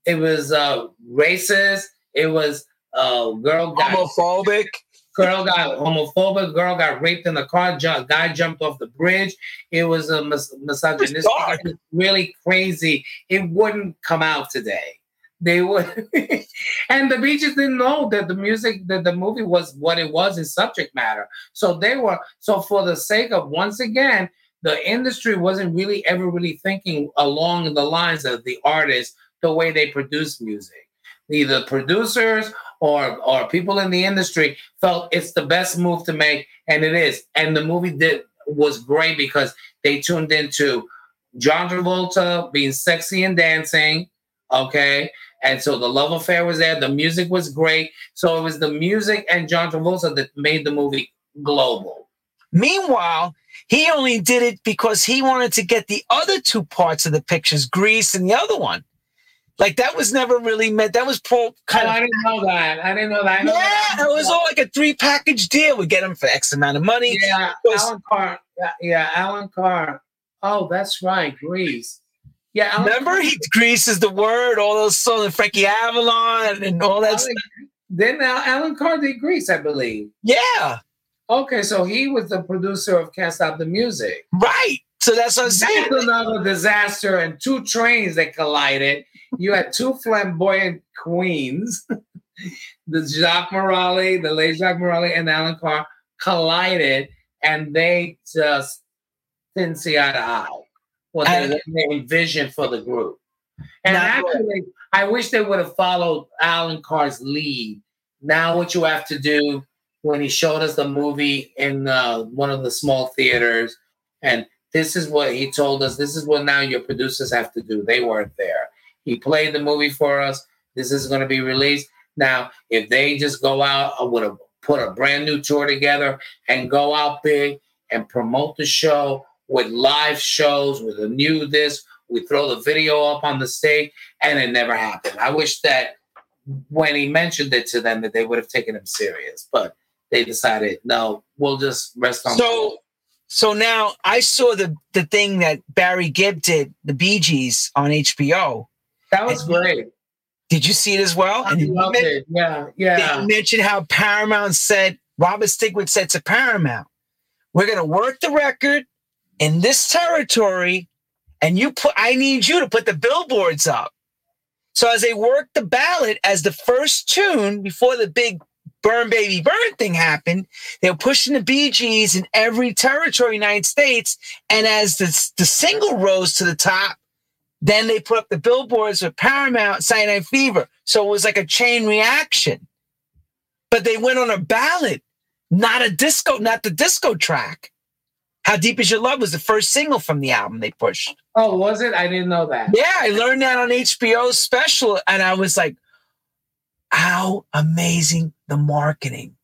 it was uh, racist. It was uh, girl got homophobic. Girl got homophobic. Girl got raped in the car. guy jumped off the bridge. It was a mis- misogynistic. It was really crazy. It wouldn't come out today. They would, and the Bee Gees didn't know that the music, that the movie was what it was in subject matter. So they were so for the sake of once again, the industry wasn't really ever really thinking along the lines of the artist the way they produce music. Either producers or or people in the industry felt it's the best move to make, and it is. And the movie did was great because they tuned into John Travolta being sexy and dancing. Okay. And so the love affair was there. The music was great. So it was the music and John Travolta that made the movie global. Meanwhile, he only did it because he wanted to get the other two parts of the pictures, Grease and the other one. Like that was never really meant. That was Paul. Kind oh, of, I didn't know that. I didn't know that. Know yeah, that. it was all like a three package deal. We get him for X amount of money. Yeah, Allan Carr. Yeah, yeah, Allan Carr. Oh, that's right, Grease. Yeah, Alan remember he greases the word. All those songs, and Frankie Avalon, and all that. Alan, then now Allan Carr did Grease, I believe. Yeah. Okay, so he was the producer of Can't Stop the Music. Right. So that's what I'm saying. That's another disaster and two trains that collided you had two flamboyant queens, the Jacques Morali, the late Jacques Morali, and Allan Carr collided, and they just didn't see eye to eye what they, they envisioned for the group. And actually, I wish they would have followed Allan Carr's lead. Now, what you have to do when he showed us the movie in uh, one of the small theaters, and this is what he told us. This is what now your producers have to do. They weren't there. He played the movie for us. This is going to be released. Now, if they just go out I with a put a brand new tour together and go out big and promote the show with live shows, with a new this, we throw the video up on the stage, and it never happened. I wish that when he mentioned it to them that they would have taken him serious, but they decided no, we'll just rest on. So, so now I saw the the thing that Barry Gibb did, the Bee Gees on HBO, that was and great. Did you see it as well? I and loved it. Yeah, yeah. They mentioned how Paramount said Robert Stigwood said to Paramount, "We're going to work the record in this territory, and you put. I need you to put the billboards up." So as they worked the ballot as the first tune before the big Burn Baby Burn thing happened, they were pushing the Bee Gees in every territory in the United States. And as the, the single rose to the top, then they put up the billboards with Paramount, Night Fever. So it was like a chain reaction. But they went on a ballot, not a disco, not the disco track. How Deep Is Your Love was the first single from the album they pushed. Oh, was it? I didn't know that. Yeah, I learned that on HBO special. And I was like, how amazing the marketing.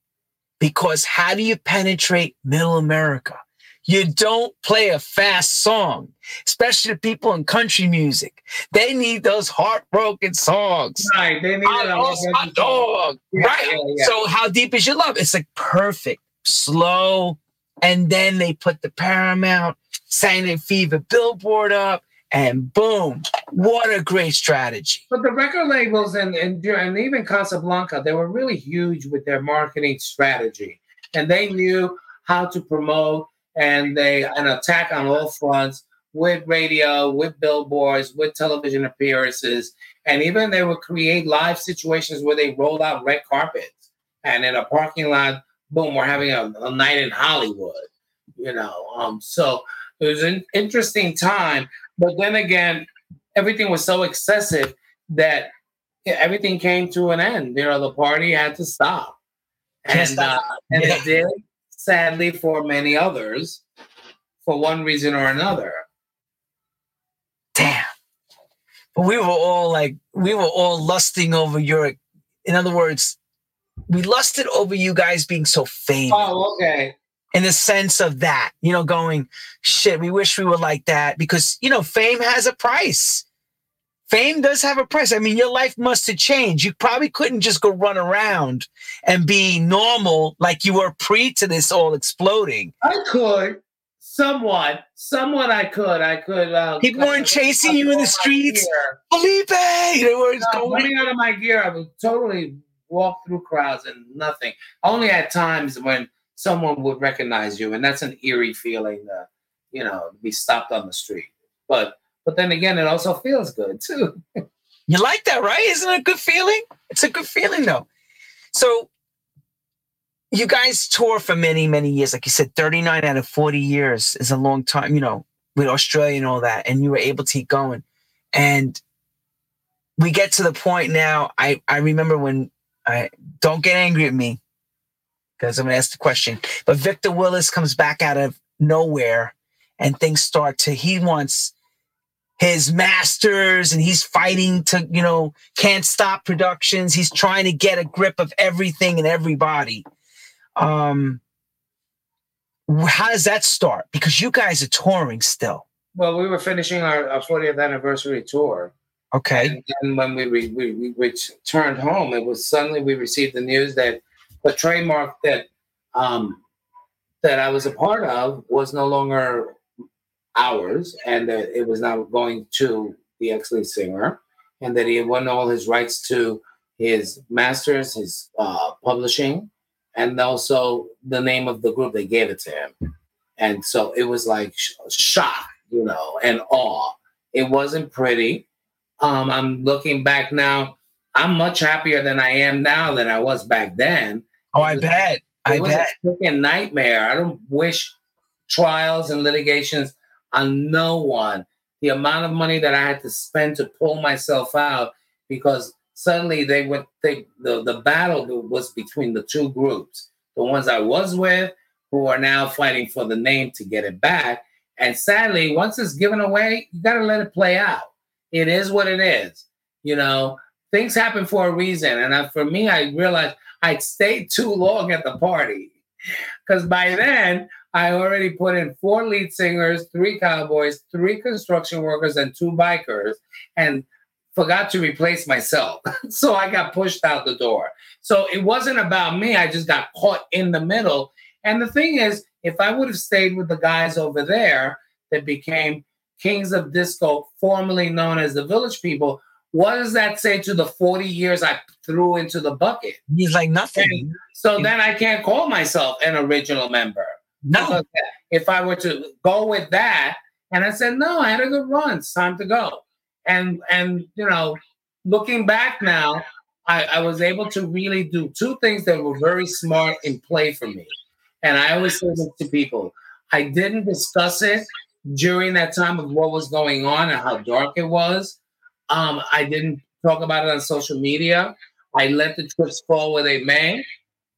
Because how do you penetrate middle America? You don't play a fast song, especially the people in country music. They need those heartbroken songs. Right. They need I lost my dog. Yeah, right. Yeah, yeah. So how deep is your love? It's like perfect, slow. And then they put the Paramount Saturday Fever billboard up and boom, what a great strategy. But the record labels and, and, and even Casablanca, they were really huge with their marketing strategy. And they knew how to promote and they an attack on all fronts with radio, with billboards, with television appearances, and even they would create live situations where they rolled out red carpets and in a parking lot, boom, we're having a, a night in Hollywood, you know. Um, so it was an interesting time, but then again, everything was so excessive that everything came to an end. You know, the party had to stop, and uh, and yeah. it did sadly for many others, for one reason or another. Damn. But we were all like, we were all lusting over your, in other words, we lusted over you guys being so famous. Oh, okay. in the sense of that, you know, going, shit, we wish we were like that because, you know, fame has a price. Fame does have a price. I mean, your life must have changed. You probably couldn't just go run around and be normal like you were pre to this all exploding. I could. Somewhat, somewhat, I could. I could. Uh, People weren't chasing you in the streets. Felipe, they were no, coming out of my gear. I would totally walk through crowds and nothing. Only at times when someone would recognize you, and that's an eerie feeling. Uh, you know, to be stopped on the street. But but then again, it also feels good too. you like that, right? Isn't it a good feeling? It's a good feeling, though. So you guys tour for many, many years. Like you said, 39 out of 40 years is a long time, you know, with Australia and all that. And you were able to keep going. And we get to the point now. I, I remember when I don't get angry at me because I'm gonna ask the question. But Victor Willis comes back out of nowhere and things start to he wants his masters and he's fighting to, you know, can't stop productions. He's trying to get a grip of everything and everybody. Um, how does that start? Because you guys are touring still. Well, we were finishing our, our 40th anniversary tour. Okay. And when we, we, we, we returned home, it was suddenly we received the news that the trademark that um, that I was a part of was no longer ours, and that it was now going to the ex-lead singer, and that he had won all his rights to his masters, his uh, publishing, and also the name of the group they gave it to him. And so it was like shock, you know, and awe. It wasn't pretty. Um, I'm looking back now. I'm much happier than I am now than I was back then. Oh, I bet. I it was bet. a freaking nightmare. I don't wish trials and litigations on no one. The amount of money that I had to spend to pull myself out because suddenly they went they the, the battle was between the two groups the ones i was with who are now fighting for the name to get it back and sadly once it's given away you got to let it play out it is what it is you know things happen for a reason and I, for me i realized i'd stayed too long at the party because by then i already put in four lead singers three cowboys three construction workers and two bikers and forgot to replace myself. so I got pushed out the door. So it wasn't about me. I just got caught in the middle. And the thing is, if I would have stayed with the guys over there that became Kings of Disco, formerly known as the Village People, what does that say to the 40 years I threw into the bucket? He's like nothing. And so then I can't call myself an original member. No. If I were to go with that, and I said, no, I had a good run. It's time to go and and you know looking back now I, I was able to really do two things that were very smart in play for me and i always say this to people i didn't discuss it during that time of what was going on and how dark it was um, i didn't talk about it on social media i let the trips fall where they may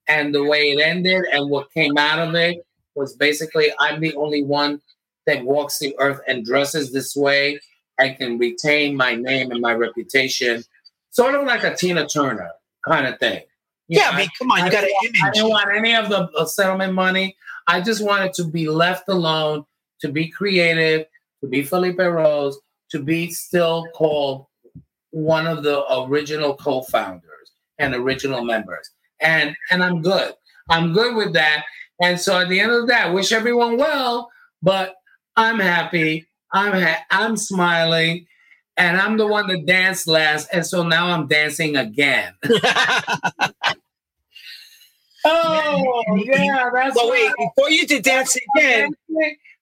and the way it ended and what came out of it was basically i'm the only one that walks the earth and dresses this way I can retain my name and my reputation, sort of like a Tina Turner kind of thing. You yeah, know, I mean, come on, you got an image. I didn't want any of the settlement money. I just wanted to be left alone, to be creative, to be Felipe Rose, to be still called one of the original co-founders and original members. And and I'm good. I'm good with that. And so at the end of that, wish everyone well, but I'm happy I'm ha- I'm smiling, and I'm the one that danced last, and so now I'm dancing again. oh yeah, that's. But wait, before you did dance again.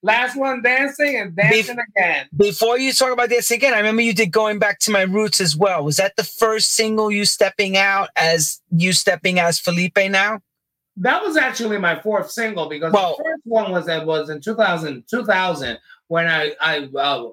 Last one dancing and dancing Be- again. Before you talk about dancing again, I remember you did going back to my roots as well. Was that the first single you stepping out as you stepping as Felipe now? That was actually my fourth single because well, the first one was that was in 2000, 2000 when I I uh,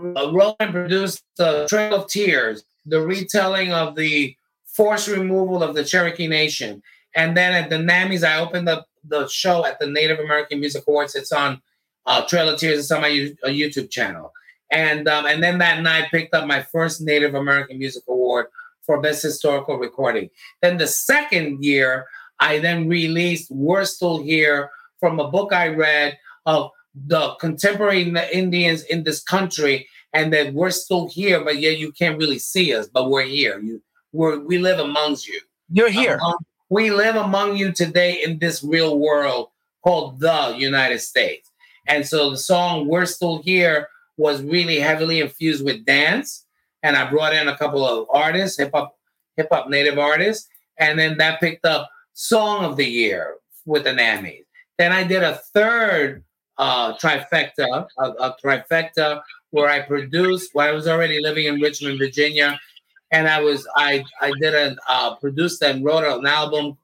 uh, wrote and produced the Trail of Tears, the retelling of the forced removal of the Cherokee Nation, and then at the NAMMYs, I opened up the show at the Native American Music Awards. It's on uh, Trail of Tears. is on my U- YouTube channel, and um, and then that night picked up my first Native American Music Award for Best Historical Recording. Then the second year, I then released "We're Still Here." from a book I read of the contemporary Indians in this country, and that we're still here, but yet you can't really see us, but we're here. You, we're we live amongst you. You're here. Among, we live among you today in this real world called the United States. And so the song "We're Still Here" was really heavily infused with dance, and I brought in a couple of artists, hip hop, hip hop native artists, and then that picked up Song of the Year with the NAMMys. Then I did a third uh, trifecta, a, a, trifecta where I produced. Well, I was already living in Richmond, Virginia, and I was I I did a uh, produced and wrote an album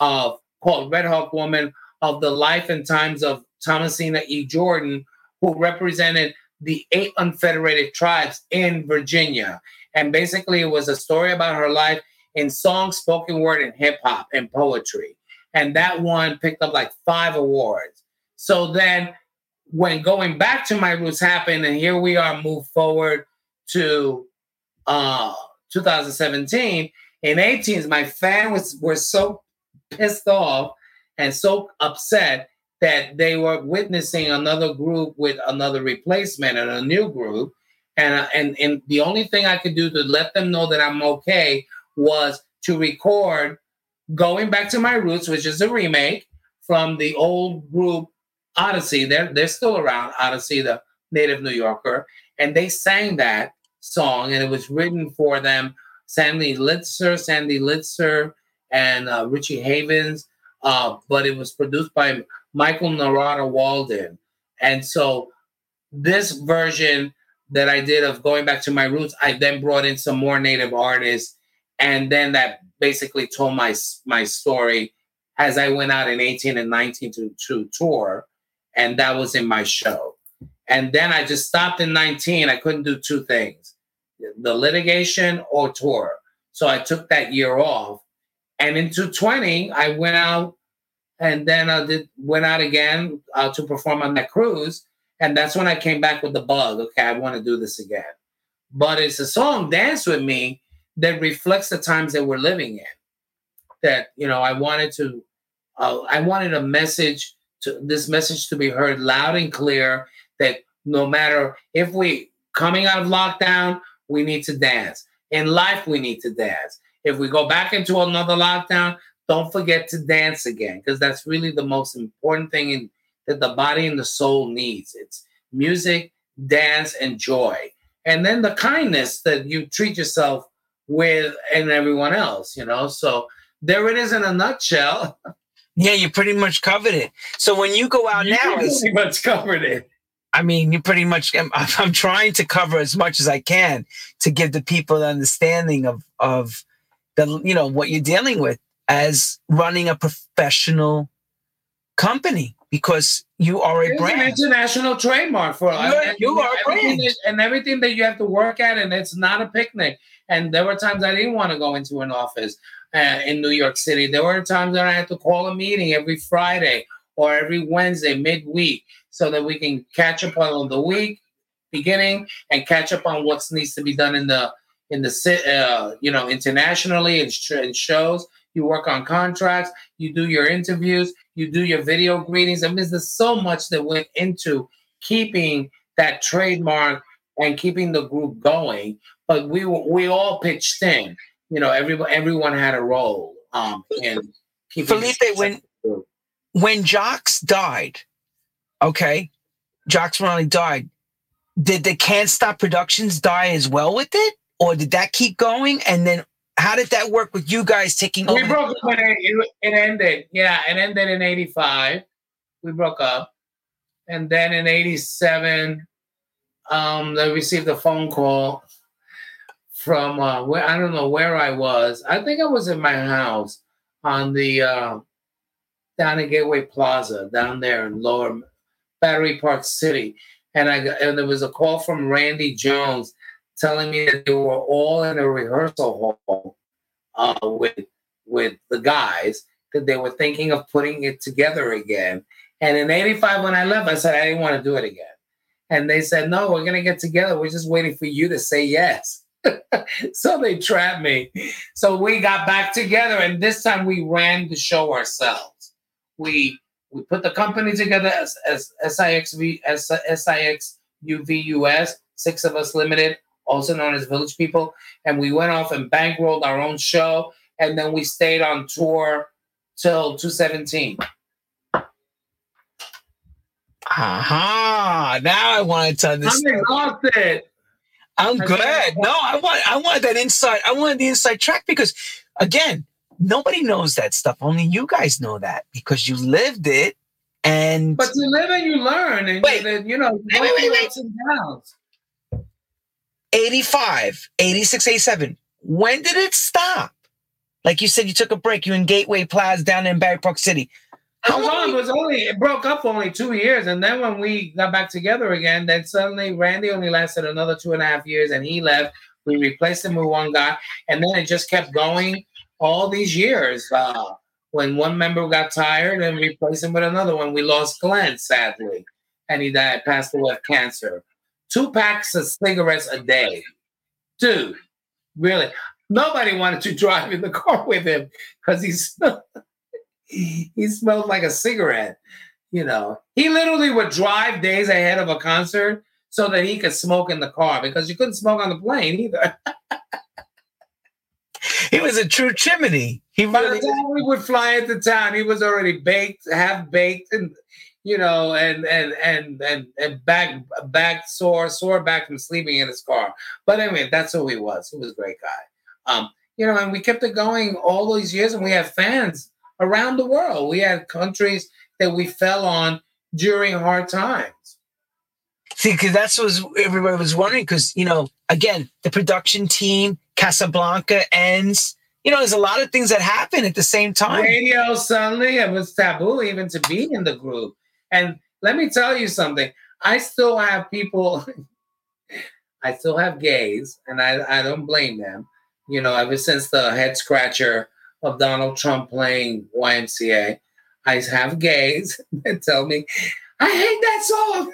of called Red Hawk Woman of the life and times of Thomasina E. Jordan, who represented the eight unfederated tribes in Virginia. And basically, it was a story about her life in song, spoken word, and hip hop and poetry. And that one picked up like five awards. So then, when going back to my roots happened, and here we are, move forward to uh, 2017. In 18s, my fans was were so pissed off and so upset that they were witnessing another group with another replacement and a new group. And, uh, and, and the only thing I could do to let them know that I'm okay was to record Going Back to My Roots, which is a remake from the old group Odyssey. They're, they're still around, Odyssey, the native New Yorker. And they sang that song, and it was written for them. Sandy Linzer, Sandy Linzer, and uh, Richie Havens. Uh, but it was produced by Michael Narada Walden. And so this version that I did of going back to my roots, I then brought in some more native artists, and then that basically told my my story as I went out in 18 and 19 to, to tour, and that was in my show. And then I just stopped in 19. I couldn't do two things the litigation or tour. So I took that year off. And into 20, I went out and then I did went out again uh, to perform on that cruise. And that's when I came back with the bug. Okay, I want to do this again. But it's a song, Dance With Me, that reflects the times that we're living in. That, you know, I wanted to, uh, I wanted a message to this message to be heard loud and clear that no matter if we coming out of lockdown, we need to dance. In life, we need to dance. If we go back into another lockdown, don't forget to dance again because that's really the most important thing in, that the body and the soul needs. It's music, dance, and joy. And then the kindness that you treat yourself with and everyone else, you know? So there it is in a nutshell. Yeah, you pretty much covered it. So when you go out you now, pretty much covered it. I mean, you pretty much. I'm, I'm, trying to cover as much as I can to give the people an understanding of of the you know what you're dealing with as running a professional company because you are a it's brand. An international trademark for you are, you are a brand. That, and everything that you have to work at, and it's not a picnic. And there were times I didn't want to go into an office uh, in New York City. There were times that I had to call a meeting every Friday or every Wednesday midweek so that we can catch up on the week beginning and catch up on what needs to be done in the in the uh, you know internationally and, and shows you work on contracts, you do your interviews, you do your video greetings. I mean, there's so much that went into keeping that trademark and keeping the group going. But we we all pitched in. You know, everyone everyone had a role. Um, in Felipe, when when Jacques died, okay, Jacques Morali died. Did the Can't Stop Productions die as well with it, or did that keep going? And then how did that work with you guys taking we over? We broke up when it, it ended. Yeah, it ended in 85. We broke up. And then in 87, um, they received a phone call from uh, where I don't know where I was. I think I was in my house on the uh, down at Gateway Plaza, down there in Lower Battery Park City, and I got, and there was a call from Randy Jones telling me that they were all in a rehearsal hall uh, with with the guys that they were thinking of putting it together again. And in '85, when I left, I said I didn't want to do it again. And they said, "No, we're gonna get together. We're just waiting for you to say yes." so they trapped me. So we got back together, and this time we ran the show ourselves. We we put the company together as, as SIXV, as SIXUVUS, six of us limited, also known as Village People. And we went off and bankrolled our own show. And then we stayed on tour till 2017. Aha! Now I wanted to understand. I'm exhausted. I'm good. No, I want I want that inside. I wanted the inside track because again, nobody knows that stuff. Only you guys know that because you lived it. And but you live and you learn, and Wait. you, you know, Wait, wait, wait, wait. Ups 85, 86, 87. When did it stop? Like you said, you took a break. You in Gateway Plaza down in Battery Park City. How long? It was only it broke up for only two years, and then when we got back together again, then suddenly Randy only lasted another two and a half years, and he left. We replaced him with one guy, and then it just kept going all these years. Uh, when one member got tired, and replaced him with another one. We lost Glenn sadly, and he died, passed away of cancer. Two packs of cigarettes a day, dude. Really, nobody wanted to drive in the car with him because he's he smelled like a cigarette. You know, he literally would drive days ahead of a concert so that he could smoke in the car because you couldn't smoke on the plane either. He was a true chimney. He By the time we would fly into town, he was already baked, half baked, and you know, and and and and and back back sore, sore back from sleeping in his car. But anyway, that's who he was. He was a great guy. Um, you know, and we kept it going all these years, and we have fans around the world. We had countries that we fell on during hard times. see because that's what everybody was wondering. Because you know, again, the production team, Casablanca ends. You know, there's a lot of things that happen at the same time. Radio suddenly it was taboo even to be in the group. And let me tell you something. I still have people. I still have gays, and I, I don't blame them. You know, ever since the head scratcher of Donald Trump playing YMCA, I have gays that tell me, I hate that song.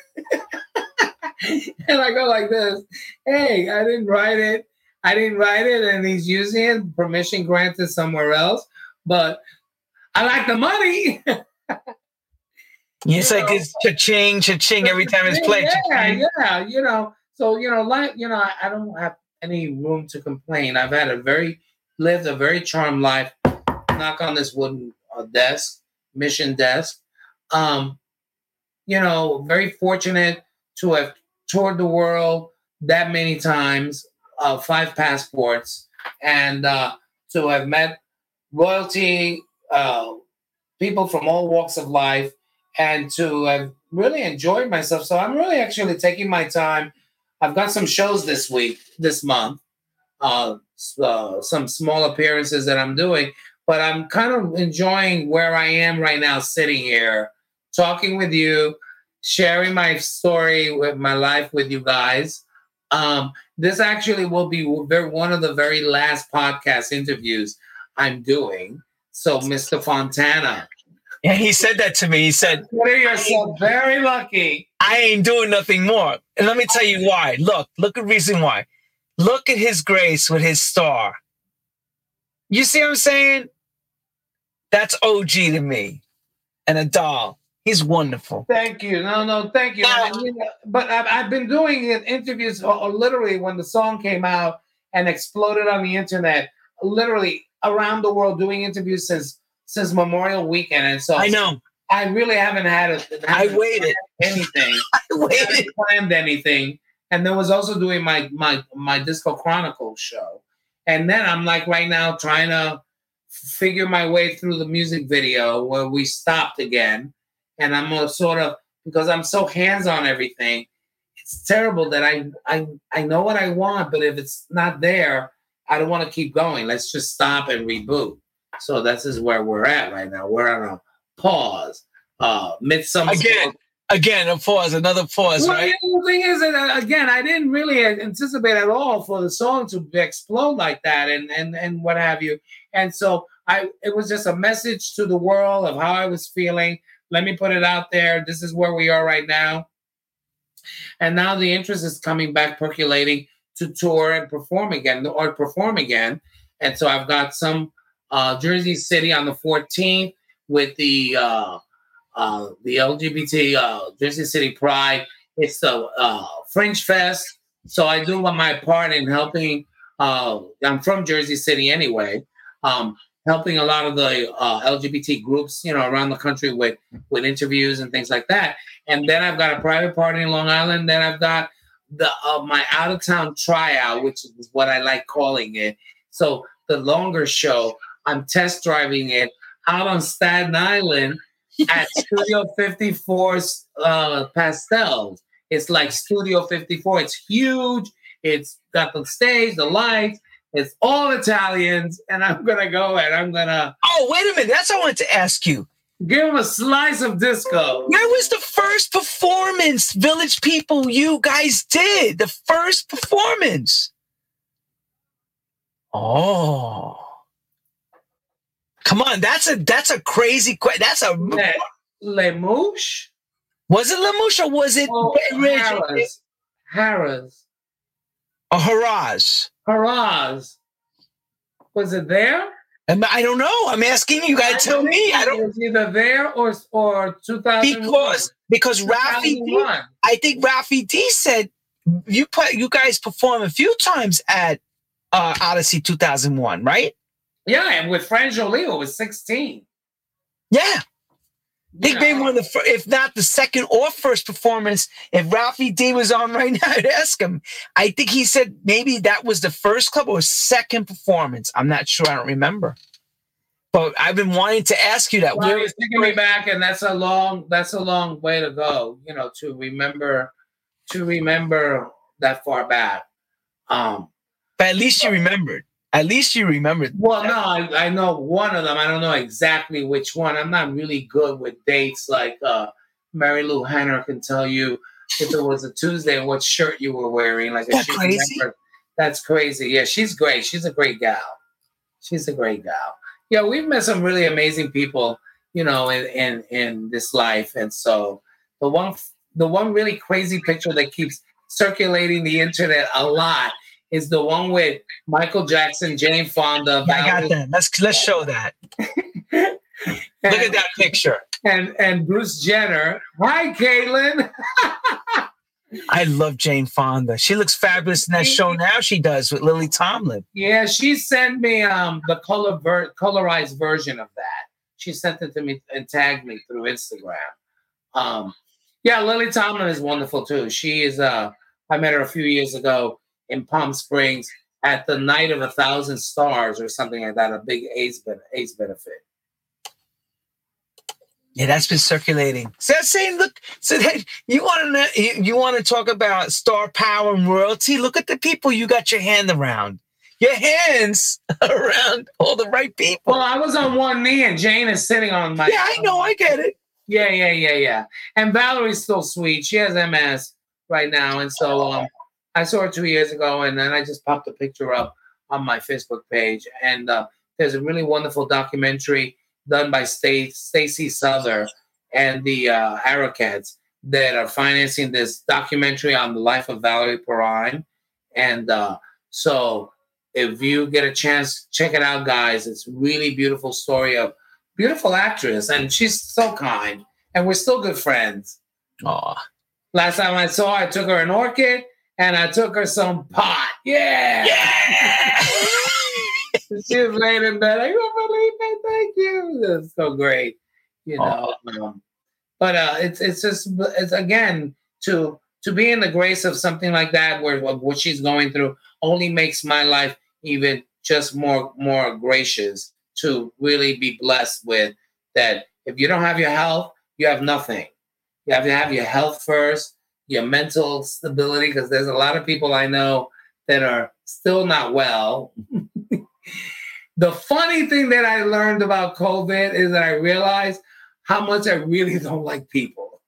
and I go like this Hey, I didn't write it. I didn't write it, and he's using it, permission granted somewhere else. But I like the money. It's you like know. it's cha-ching, cha-ching every time it's played. Yeah, yeah, you know. So you know, like you know, I, I don't have any room to complain. I've had a very lived a very charmed life. Knock on this wooden uh, desk, mission desk. Um, you know, very fortunate to have toured the world that many times, uh, five passports, and uh, to have met royalty, uh, people from all walks of life, and to have really enjoyed myself. So I'm really actually taking my time. I've got some shows this week, this month, uh, uh, some small appearances that I'm doing, but I'm kind of enjoying where I am right now, sitting here, talking with you, sharing my story with my life with you guys. Um, this actually will be one of the very last podcast interviews I'm doing. So, Mr. Fontana, Yeah, he said that to me. He said, consider yourself very lucky. I ain't doing nothing more. And let me tell you why. Look, look at reason why. Look at his grace with his star. You see what I'm saying? That's OG to me. And a doll. He's wonderful. Thank you. No, no, thank you. And, you know, but I've, I've been doing interviews uh, uh, literally when the song came out and exploded on the internet, literally around the world doing interviews since since Memorial Weekend. And so I know. I really haven't had a, I haven't waited. anything. I I waited. haven't planned anything. And then was also doing my my my Disco Chronicles show. And then I'm like right now trying to figure my way through the music video where we stopped again. And I'm gonna sort of because I'm so hands on everything. It's terrible that I I I know what I want, but if it's not there, I don't want to keep going. Let's just stop and reboot. So this is where we're at right now. We're on a pause. Uh, midsummer Again, again, a pause, another pause, well, right? the thing is that uh, again, I didn't really anticipate at all for the song to explode like that, and and and what have you. And so I, it was just a message to the world of how I was feeling. Let me put it out there. This is where we are right now. And now the interest is coming back, percolating to tour and perform again, or perform again. And so I've got some uh, Jersey City on the 14th with the uh, uh, the LGBT uh, Jersey City Pride. It's the uh, Fringe Fest. So I do my part in helping. Uh, I'm from Jersey City anyway. Um, helping a lot of the LGBT groups, you know, around the country with with interviews and things like that. And then I've got a private party in Long Island. Then I've got the my out of town tryout, which is what I like calling it. So the longer show, I'm test driving it out on Staten Island at Studio 54's uh, Pastels. It's like Studio 54. It's huge. It's got the stage, the lights. It's all Italians, and I'm gonna go and I'm gonna. Oh, wait a minute! That's what I wanted to ask you. Give them a slice of disco. Where was the first performance, Village People? You guys did the first performance. Oh, come on! That's a that's a crazy question. That's a Le, Le Mouche? Was it Lamouche or was it Oh, Harris. Harris. or Haraz? Haraz. Was it there? I don't know. I'm asking you. Guys, to tell me. I don't It was either there or or 2000 because because Rafi D, I think Rafi D said you put you guys perform a few times at uh, Odyssey 2001, right? Yeah, and with Fran Jolie, it was 16. Yeah. Big Bang one of the, first, if not the second or first performance. If Rafi D was on right now, I'd ask him. I think he said maybe that was the first club or second performance. I'm not sure. I don't remember. But I've been wanting to ask you that. Well, Where- it's taking me back, and that's a long that's a long way to go. You know, to remember to remember that far back. Um, but at least you remembered. At least you remembered. well, no, I, I know one of them. I don't know exactly which one. I'm not really good with dates. Like uh, Mary Lou Hanner can tell you if it was a Tuesday and what shirt you were wearing. Like, That crazy? remembered. That's crazy. Yeah, she's great. She's a great gal. She's a great gal. Yeah, we've met some really amazing people, you know, in in in this life. And so the one the one really crazy picture that keeps circulating the internet a lot is the one with Michael Jackson, Jane Fonda, Yeah, I got that. Let's let's show that. and, Look at that picture. and and Bruce Jenner. Hi, Caitlin. I love Jane Fonda. She looks fabulous in that show now. She does with Lily Tomlin. Yeah, she sent me um the color ver- colorized version of that. She sent it to me and tagged me through Instagram. Um, yeah, Lily Tomlin is wonderful too. She is uh I met her a few years ago in Palm Springs at the Night of a Thousand Stars or something like that, a big AIDS ben- AIDS benefit. Yeah, that's been circulating. So that's saying, look, so that you want to you, you want to talk about star power and royalty. Look at the people you got your hand around. Your hands around all the right people. Well, I was on one knee and Jane is sitting on my yeah, I know, I get it. Yeah, yeah, yeah, yeah. And Valerie's still sweet. She has MS right now, and so um, I saw her two years ago, and then I just popped a picture up on my Facebook page. And uh, there's a really wonderful documentary done by Sta- Stacy Souther and the uh, Arrowcats that are financing this documentary on the life of Valerie Perrine. And uh, so, if you get a chance, check it out, guys. It's really beautiful story of beautiful actress, and she's so kind, and we're still good friends. Oh, Last time I saw her, I took her an orchid, and I took her some pot. Yeah, yeah. she was laying in bed. I don't believe it. Thank you. That's so great, you know. Um, but uh, it's it's just it's again to to be in the grace of something like that, where what what she's going through only makes my life even just more more gracious to really be blessed with that. If you don't have your health, you have nothing. You have to have your health first, your mental stability, because there's a lot of people I know that are still not well. the funny thing that I learned about COVID is that I realized how much I really don't like people.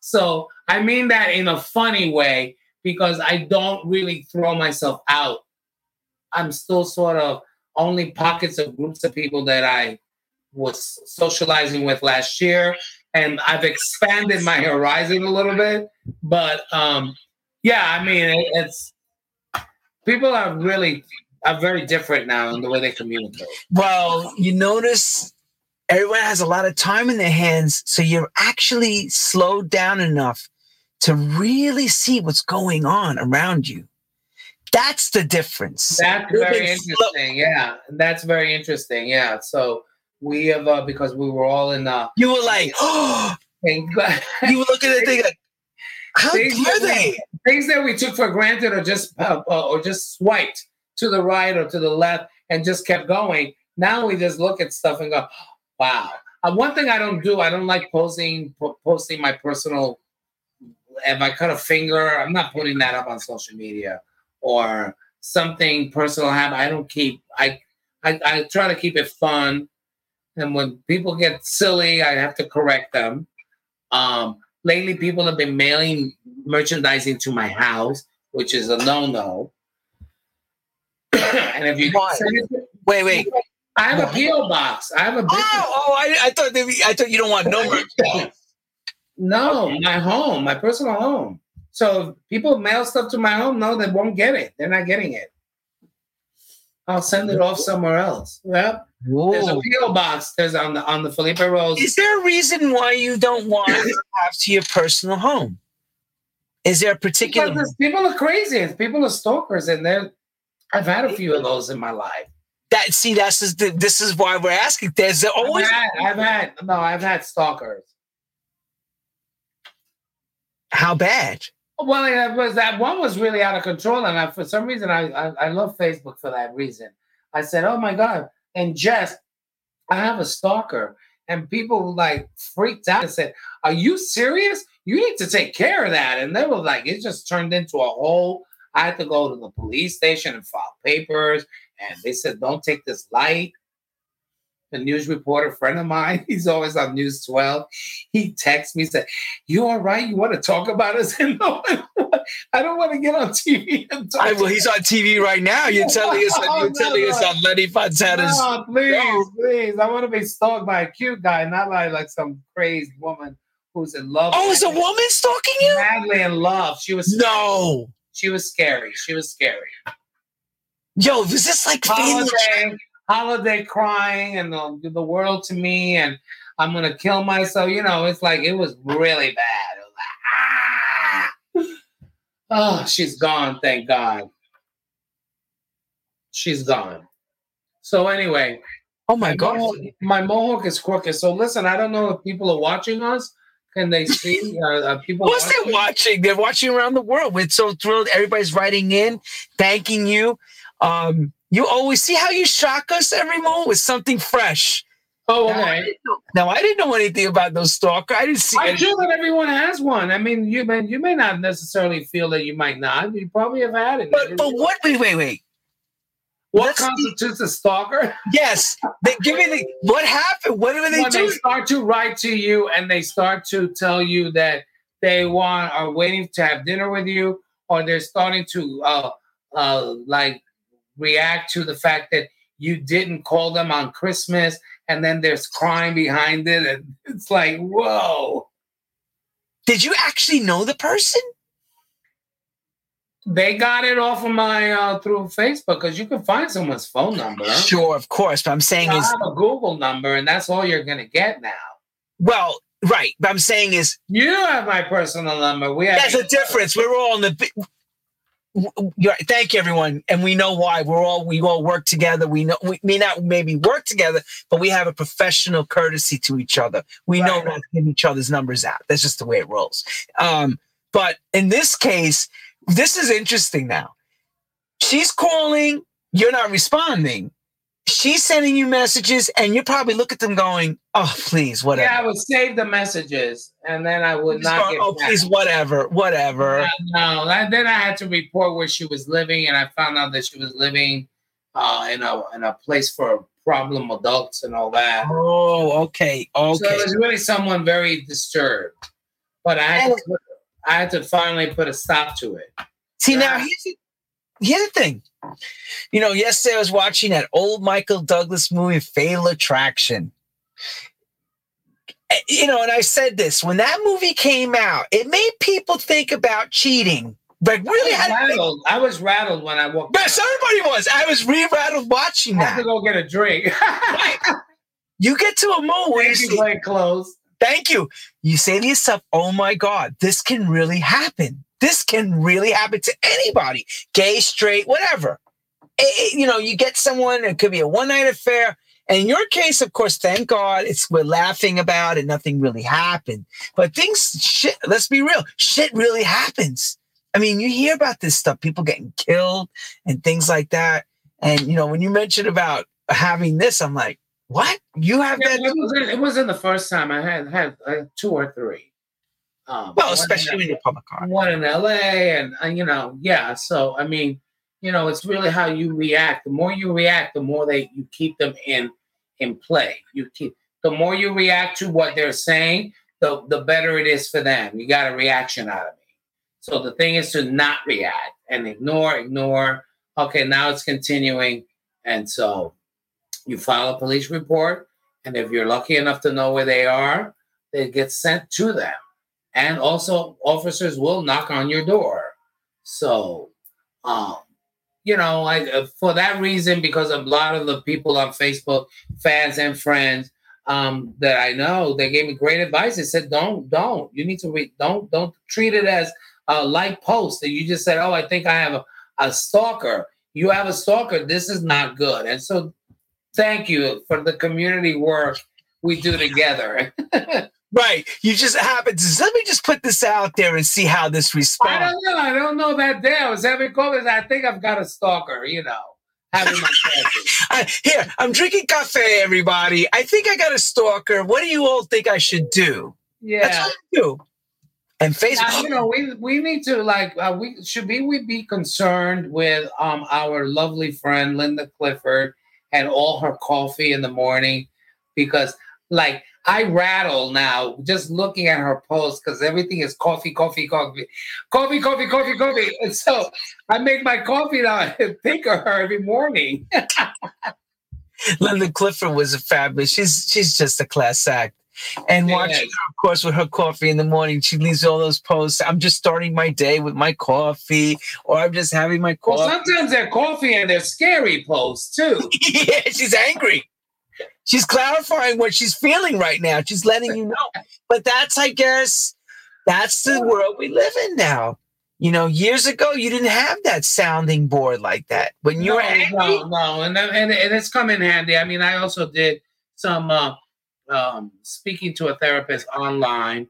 So I mean that in a funny way because I don't really throw myself out. I'm still sort of only pockets of groups of people that I was socializing with last year. And I've expanded my horizon a little bit. But um, yeah, I mean, it, it's people are really are very different now in the way they communicate. Well, you notice everyone has a lot of time in their hands. So you're actually slowed down enough to really see what's going on around you. That's the difference. That's You're very interesting. Yeah, that's very interesting. Yeah. So we have uh, because we were all in uh You were like, oh, you were looking at things like, how Things dare that we- things that we took for granted or just uh, uh, or just swiped to the right or to the left and just kept going. Now we just look at stuff and go, "Wow." Uh, one thing I don't do, I don't like posting po- posting my personal. If I cut a finger, I'm not putting that up on social media or something personal happen. I don't keep. I, I I try to keep it fun, and when people get silly, I have to correct them. Um, lately, people have been mailing merchandising to my house, which is a no-no. and if you? Wait, wait. I have a PO box. I have a oh, business. Oh, oh I, I thought they, I thought you don't want no merch. No, my home, my personal home. So if people mail stuff to my home, no, they won't get it. They're not getting it. I'll send it off somewhere else. Yep. There's a Whoa. PO box. There's on the on the Felipe Rose. Is there a reason why you don't want to have to your personal home? Is there a particular? People are crazy. People are stalkers, and they're. I've had a few of those in my life. That see, that's just the, this is why we're asking. There's always I've had, I've had no, I've had stalkers. how bad. Well, it was that one was really out of control, and I, for some reason, I, I I love Facebook for that reason. I said, "Oh my god!" And just, I have a stalker, and people like freaked out and said, "Are you serious? You need to take care of that." And they were like, it just turned into a whole. I had to go to the police station and file papers, and they said, "Don't take this light." A news reporter friend of mine, he's always on News 12. He texts me, said, You all right? You want to talk about us? And no, I don't want to get on TV and talk. I, well, he's on TV right now. You're telling us. Oh, You're no, telling us on Lenny Fontana's. no, please, No. please. I want to be stalked by a cute guy, not by like some crazy woman who's in love. Oh, is a woman stalking you? madly in love. She was No. She was scary. She was scary. Yo, was this like family? Holiday, crying and they'll the, the world to me, and I'm gonna kill myself. You know, it's like it was really bad. Was like, ah. Oh, she's gone. Thank God. She's gone. So anyway, Oh my god. mohawk, my mohawk is crooked. So listen, I don't know if people are watching us. Can they see? Uh, uh, people. Of course they're watching. They're watching around the world. We're so thrilled. Everybody's writing in, thanking you. Um, you always see how you shock us every moment with something fresh. Oh, Now, I okay. didn't know, now, I didn't know anything about those stalker. I didn't see. I'm any- sure that everyone has one. I mean, you may you may not necessarily feel that you might not. You probably have had it. but but what? Wait wait wait. what let's see. constitutes a stalker? Yes, they give me the what happened. What do they when they start to write to you and they start to tell you that they want are waiting to have dinner with you, or they're starting to uh uh like react to the fact that you didn't call them on Christmas, and then there's crime behind it, and it's like whoa. Did you actually know the person? They got it off of my uh, through Facebook because you can find someone's phone number. Sure, of course. But I'm saying is have a Google number, and that's all you're gonna get now. well, right. But I'm saying is You have my personal number. We have There's a difference. We're all in the. Bi- w- w- You're. Thank you, everyone, and we know why. We're all we all work together. We know we may not maybe work together, but we have a professional courtesy to each other. We know not to give each other's numbers out. That's just the way it rolls. Um, but in this case, this is interesting. Now, she's calling. You're not responding. She's sending you messages, and you probably look at them going, "Oh, please, whatever." Yeah, I would save the messages, and then I would not go, get. oh, back. please, whatever, whatever. No, that- then I had to report where she was living, and I found out that she was living uh, in a in a place for problem adults and all that. Oh, okay, okay. So it was really someone very disturbed. But I had, to put, I had to finally put a stop to it. See, now here's here's the thing. You know, yesterday I was watching that old Michael Douglas movie, Fatal Attraction. Eh, You know, and I said this when that movie came out, it made people think about cheating. Like, really I was rattled. I was rattled when I walked. Yes, everybody was. I was re rattled watching that. I had to go get a drink. You get to a moment where you Thank you, say, Glenn Close. thank you. You say to yourself, oh my God, this can really happen. This can really happen to anybody, gay, straight, whatever. It- it- you know, you get someone, it could be a one night affair. And in your case, of course, thank God, it's we're laughing about it. Nothing really happened. But things, shit, let's be real, shit really happens. I mean, you hear about this stuff, people getting killed and things like that. And, you know, when you mentioned about having this, I'm like, what? You have Yeah, that? it, wasn't, it wasn't the first time I had had uh, two or three. Um, Well, especially in, when you're public car. one in LA, and uh, you know, yeah. So I mean, you know, it's really how you react. The more you react, the more they you keep them in in play. You keep the more you react to what they're saying, the the better it is for them. You got a reaction out of me. So the thing is to not react and ignore, ignore. Okay, now it's continuing, and so you file a police report, and if you're lucky enough to know where they are, they get sent to them. And also, officers will knock on your door. So, um, you know, I, uh, for that reason, because a lot of the people on Facebook, fans and friends um, that I know, they gave me great advice. They said, "Don't, don't. You need to read. Don't, don't treat it as a light post that you just said, oh, I think I have a, a stalker. You have a stalker. This is not good." And so, thank you for the community work we do together. Right. You just happen to let me just put this out there and see how this responds. I don't know. I don't know that day. I was having coffee. I think I've got a stalker, you know, having my coffee. Here, I'm drinking cafe, everybody. I think I got a stalker. What do you all think I should do? Yeah. That's what I do. And Now, Facebook. you know, we we need to like uh, we should be we be concerned with um our lovely friend Linda Clifford and all her coffee in the morning because like I rattle now just looking at her post because everything is coffee, coffee, coffee, coffee, coffee, coffee, coffee. And so I make my coffee now and think of her every morning. Linda Clifford was a fabulous. She's she's just a class act. And Yeah. watching her, of course, with her coffee in the morning, she leaves all those posts. I'm just starting my day with my coffee, or I'm just having my Well, coffee. sometimes they're coffee and they're scary posts too. yeah, she's angry. She's clarifying what she's feeling right now. She's letting you know. But that's, I guess, that's the world we live in now. You know, years ago, you didn't have that sounding board like that. When you were no, angry, no, no, and, and and it's come in handy. I mean, I also did some uh, um, speaking to a therapist online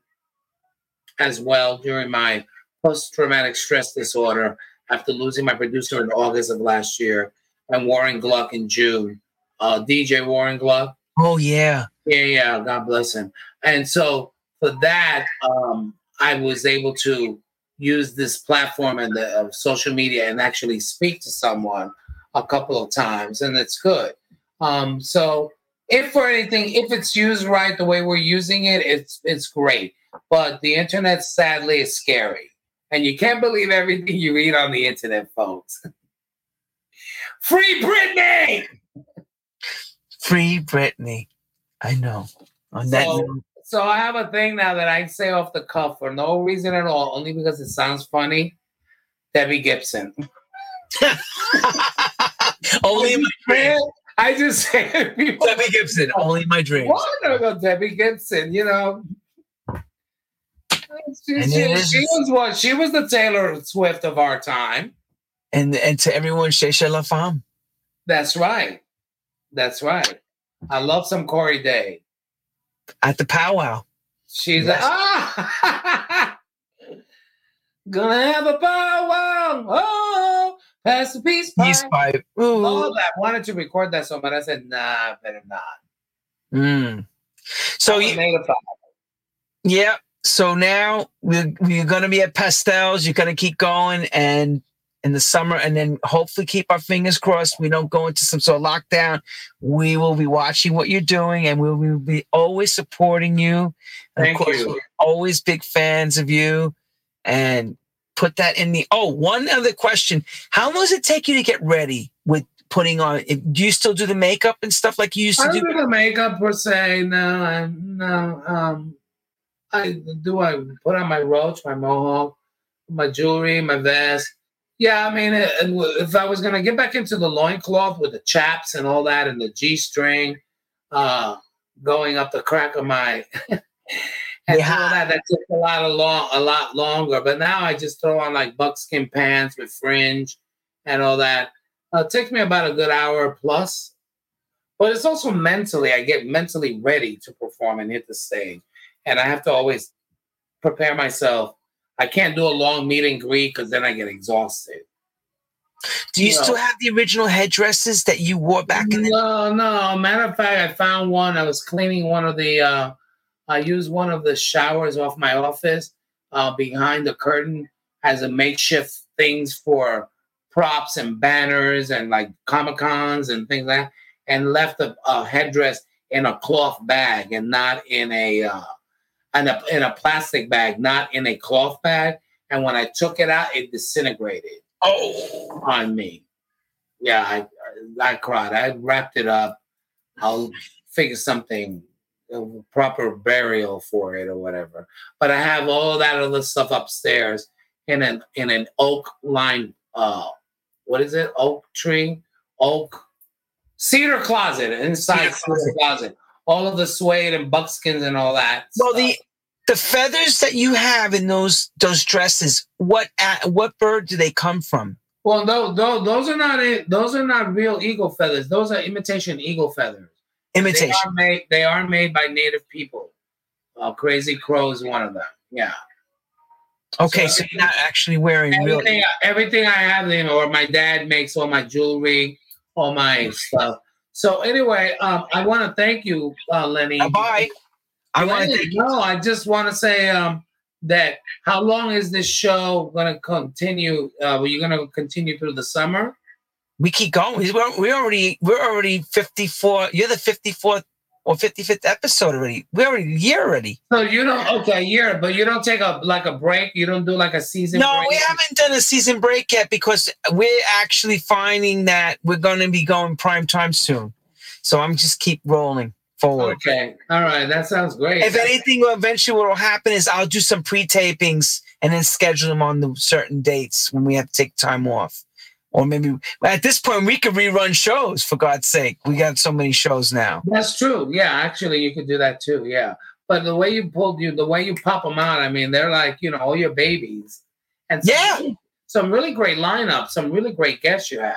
as well during my post-traumatic stress disorder after losing my producer in August of last year and Warren Gluck in June. Uh, DJ Warren Gluck. oh yeah, Yeah, yeah, God bless him. And so for that, um, I was able to use this platform and the uh, social media and actually speak to someone a couple of times, and it's good. Um, so if for anything, if it's used right the way we're using it, it's it's great. But the internet, sadly, is scary, and you can't believe everything you read on the internet, folks. Free Britney. Free Britney. I know. On that, So- note- So I have a thing now that I say off the cuff for no reason at all, only because it sounds funny. Debbie Gibson. only in my dreams. I just say people. Debbie Gibson, only in my dreams. What? No, Debbie Gibson. You know. She, she- is- she was what? She was the Taylor Swift of our time. And and to everyone, Shesha La Femme. That's right. That's right. I love some Cory Daye. at the powwow. She's Yes. a, ah, gonna have a powwow. Oh, pass the peace pipe. Peace pipe. Ooh. All that wanted to record that song, but I said, nah, better not. Mm. So you, made a yeah. So now we're we're gonna be at pastels. You're gonna keep going and in the summer, and then hopefully keep our fingers crossed. We don't go into some sort of lockdown. We will be watching what you're doing, and we will be always supporting you. And Thank of course, you. we're always big fans of you. And put that in the. Oh, one other question: How long does it take you to get ready with putting on? Do you still do the makeup and stuff like you used to don't do? do the makeup per se. No, I, no. Um, I do. I put on my roach, my mohawk, my jewelry, my vest. Yeah, I mean, it, if I was gonna get back into the loincloth with the chaps and all that, and the g string, uh, going up the crack of my and yeah. all that. That took a lot of long, a lot longer. But now I just throw on like buckskin pants with fringe and all that. Uh, it takes me about a good hour plus. But it's also mentally, I get mentally ready to perform and hit the stage. And I have to always prepare myself. I can't do a long meet and greet because then I get exhausted. Do you, you still know, have the original headdresses that you wore back in the No, no. Matter of fact, I found one. I was cleaning one of the uh I used one of the showers off my office uh behind the curtain as a makeshift things for props and banners and like Comic Cons and things like that, and left a, a, headdress in a cloth bag and not in a uh, in a in a plastic bag, not in a cloth bag. And when I took it out, it disintegrated. Oh, on me. Yeah, I I cried. I wrapped it up. I'll figure something a proper burial for it or whatever. But I have all that other stuff upstairs in an in an oak lined uh what is it? Oak tree, oak, cedar closet inside cedar closet. All of the suede and buckskins and all that. Well, stuff. the the feathers that you have in those those dresses, what what bird do they come from? Well, those, those, those are not those are not real eagle feathers. Those are imitation eagle feathers. Imitation. They are made, they are made by native people. Uh, Crazy Crow is one of them. Yeah. Okay, so, so you're not actually wearing everything, real. Everything I have, know, or my dad makes all my jewelry, all my stuff. So anyway, um, I want to thank you, uh, Lenny. Bye. I want to no. I just want to say um, that how long is this show going to continue? Uh, are you going to continue through the summer? We keep going. We're, we're already we're already fifty four. You're the fifty fourth or 55th episode already. We're already a year already. So you don't okay, a year, but you don't take a like a break. You don't do like a season. No, break? we haven't done a season break yet because we're actually finding that we're going to be going prime time soon. So I'm just keep rolling forward. Okay, all right, that sounds great. If anything, eventually what will happen is I'll do some pre tapings and then schedule them on the certain dates when we have to take time off. Or maybe at this point we could rerun shows for God's sake. We got so many shows now. That's true. Yeah, actually you could do that too. Yeah. But the way you pulled you, the way you pop them out, I mean, they're like, you know, all your babies. And some, yeah, some really great lineups, some really great guests you have.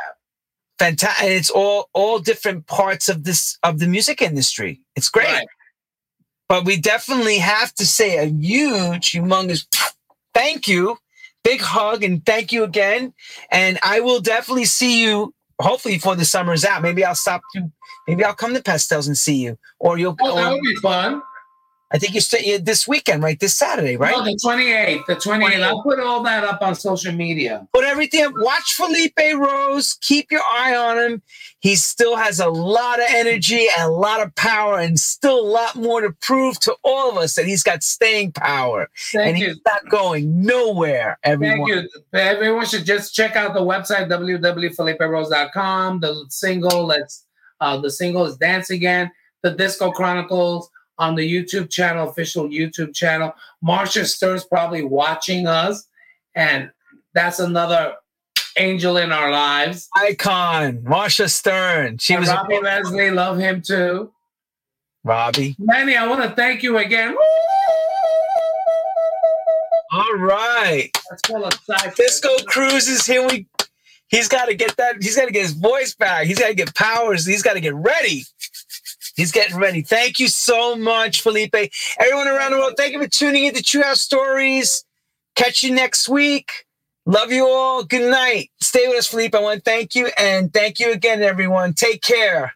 Fantastic. It's all all different parts of this of the music industry. It's great. Right. But we definitely have to say a huge, humongous thank you big hug and thank you again. And I will definitely see you. Hopefully, before the summer's out, maybe I'll stop to. Maybe I'll come to Pastels and see you, or you'll. Oh, that would be fun. I think you stay this weekend, right? This Saturday, right? No, the 28th. The 28th. 28th. I'll put all that up on social media. Put everything up. Watch Felipe Rose. Keep your eye on him. He still has a lot of energy and a lot of power and still a lot more to prove to all of us that he's got staying power. Thank and you. he's not going nowhere, everyone. Thank you. Everyone should just check out the website, www.feliperose.com. The single, let's, uh, the single is Dance Again. The Disco Chronicles on the YouTube channel, official YouTube channel. Marcia Stern's probably watching us, and that's another angel in our lives. Icon, Marcia Stern. She and was Robbie a- Leslie, love him too. Robbie. Manny, I want to thank you again. All right. Let's call it Disco Cruises. Here we he's got to get that, he's got to get his voice back. He's got to get powers. He's got to get ready. He's getting ready. Thank you so much, Felipe. Everyone around the world, thank you for tuning in to True House Stories. Catch you next week. Love you all. Good night. Stay with us, Felipe. I want to thank you and thank you again, everyone. Take care.